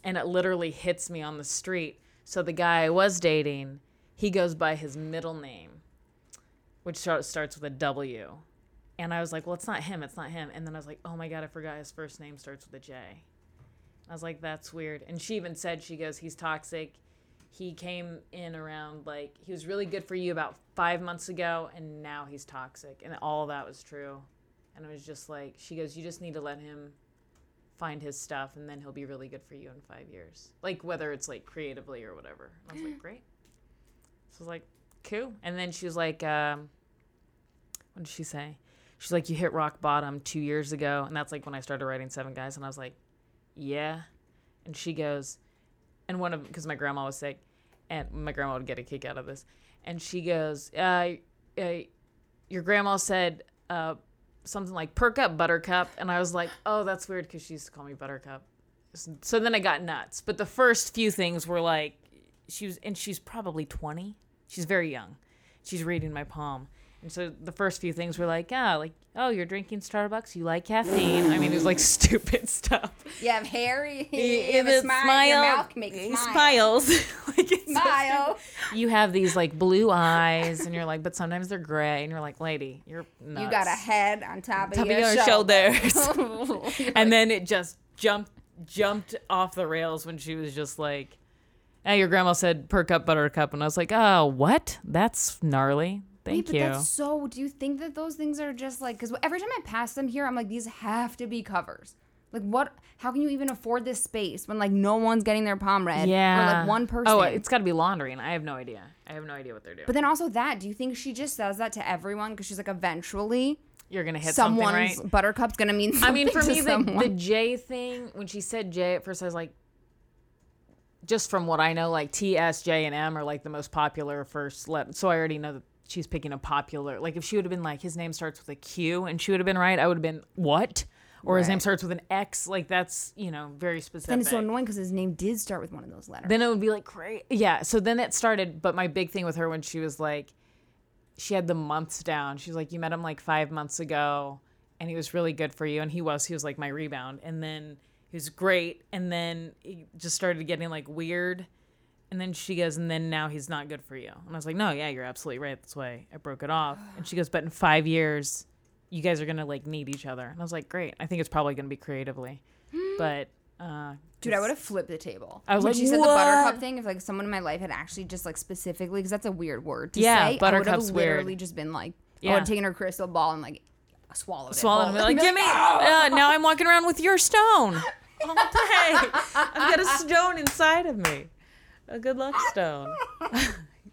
and it literally hits me on the street. So the guy I was dating, he goes by his middle name, which starts with a W. And I was like, well, it's not him. It's not him. And then I was like, oh my God, I forgot his first name starts with a J. I was like, that's weird. And she even said, she goes, he's toxic. He came in around like, he was really good for you about five months ago, and now he's toxic. And all of that was true. And it was just like, she goes, you just need to let him find his stuff, and then he'll be really good for you in five years. Like, whether it's like creatively or whatever. And I was like, great. So I was like, cool. And then she was like, um, what did she say? She's like, you hit rock bottom two years ago. And that's like when I started writing Seven Guys. And I was like, yeah. And she goes, and one of because my grandma was sick, and my grandma would get a kick out of this. And she goes, uh, uh your grandma said uh, something like perk up, Buttercup, and I was like, oh, that's weird because she used to call me Buttercup. So then I got nuts. But the first few things were like, she was, and she's probably twenty. She's very young. She's reading my palm. And so the first few things were like, yeah, like, oh, you're drinking Starbucks, you like caffeine. I mean, it was like stupid stuff. You have hair. You, you have a it smile. Your mouth makes he smiles. like Smile. you have these like blue eyes and you're like but sometimes they're gray and you're like lady you're nuts. You got a head on top of Top of your, your shoulders. and then it just jumped jumped off the rails when she was just like hey your grandma said perk up buttercup and i was like oh what that's gnarly Wait, thank but that's so. Do you think that those things are just like? Because every time I pass them here, I'm like, these have to be covers. Like, what? How can you even afford this space when like no one's getting their palm read? yeah Or like one oh, person. oh it's got to be laundry and i have no idea i have no idea what they're doing But then also that, do you think she just says that to everyone because she's like, eventually you're gonna hit something someone's right buttercup's gonna mean something I mean, for me, the, the J thing, when she said J at first, I was like, just from what I know, like T, S, J, and M are like the most popular first let. So I already know that she's picking a popular. Like if she would have been like, his name starts with a Q and she would have been right, I would have been, what? Or his name starts with an X. Like that's, you know, very specific. then it's so annoying because his name did start with one of those letters. Then it would be like great. Yeah. So then it started. But my big thing with her when she was like, she had the months down. She was like, you met him like five months ago, and he was really good for you. And he was. He was like my rebound. And then he was great. And then he just started getting like weird. And then she goes, and then now he's not good for you. And I was like, no, yeah, you're absolutely right. That's why I broke it off. And she goes, but in five years, you guys are gonna like need each other. And I was like, great. I think it's probably gonna be creatively, but. uh Dude, I would have flipped the table. I was when like, she said the buttercup thing, if like someone in my life had actually just like specifically, because that's a weird word to Yeah, say, I would buttercup's have weird. literally just been like, Yeah. oh, I'd have taken her crystal ball and like swallowed it. swallowed him. Like, give me. Uh, now I'm walking around with your stone all day. I've got a stone inside of me. A good luck stone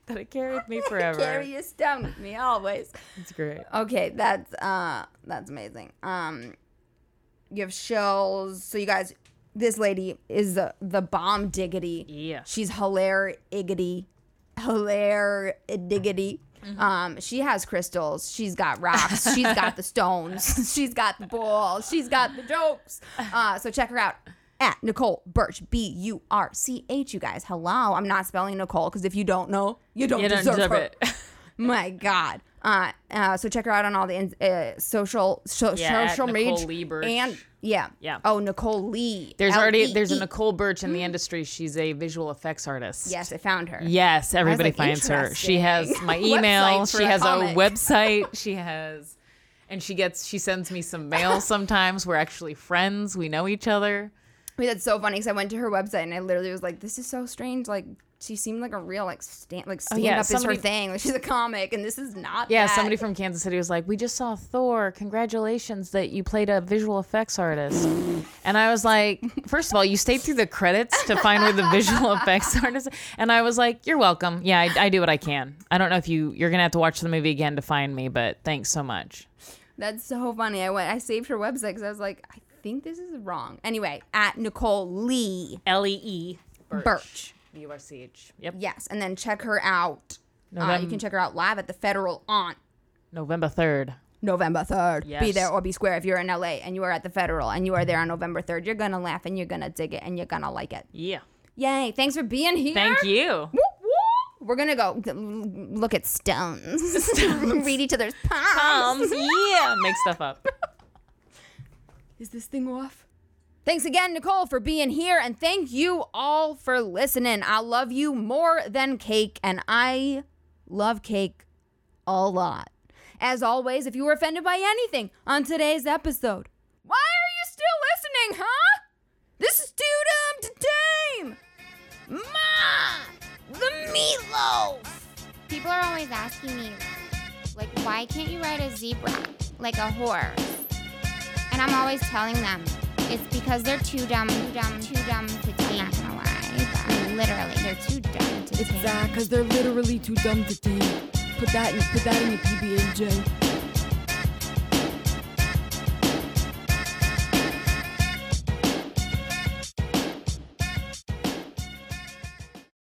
that I carry with me forever. Carry a stone with me always. It's great. Okay, that's uh that's amazing. Um you have shells. So you guys this lady is the the bomb diggity. Yeah. She's hilarious iggity. Hilarious diggity. Mm-hmm. Um, she has crystals. She's got rocks. She's got the stones. She's got the balls. She's got the jokes. Uh, so check her out at Nicole Burch. B U R C H. You guys, hello. I'm not spelling Nicole because if you don't know, you don't, You don't deserve, deserve her. it. My God. Uh, uh, so check her out on all the in- uh, social so, Yeah, social media and yeah Yeah. Oh, Nicole Lee. There's already there's a Nicole Burch in the industry. She's a visual effects artist. Yes, I found her. Yes, everybody like, finds her. She has my email. She a has comic. a website. She has, and she gets she sends me some mail sometimes. We're actually friends. We know each other. Mean, that's so funny because I went to her website and I literally was like, "This is so strange." Like, she seemed like a real like stand like stand Oh, yeah, up is her thing. Like, she's a comic, and this is not. Yeah, that. somebody from Kansas City was like, "We just saw Thor. Congratulations that you played a visual effects artist." And I was like, first of all, you stayed through the credits to find where the visual effects artist." And I was like, "You're welcome. Yeah, I, I do what I can. I don't know if you you're gonna have to watch the movie again to find me, but thanks so much." That's so funny. I went. I saved her website because I was like, I think this is wrong. Anyway, at Nicole Lee L E E Burch. B U R C H. Yep. Yes, and then check her out. Uh, you can check her out live at the Federal on November third. November 3rd. Be Yes. there or be square if you're in LA and you are at the Federal and you are there on November 3rd. You're going to laugh and you're going to dig it and you're going to like it. Yeah. Yay. Thanks for being here. Thank you. Woo, woo. We're going to go g- look at stones. Read each other's palms. Yeah. Make stuff up. Is this thing off? Thanks again, Nicole, for being here. And thank you all for listening. I love you more than cake. And I love cake a lot. As always, if you were offended by anything on today's episode, why are you still listening, huh? This is too dumb um, to tame. Ma, the meatloaf. People are always asking me, like, why can't you ride a zebra like a horse? And I'm always telling them it's because they're too dumb, too dumb, too dumb to tame. Not gonna lie, but literally, they're too dumb to It's tame. that because they're literally too dumb to tame. Put that in, put that in your PB and J.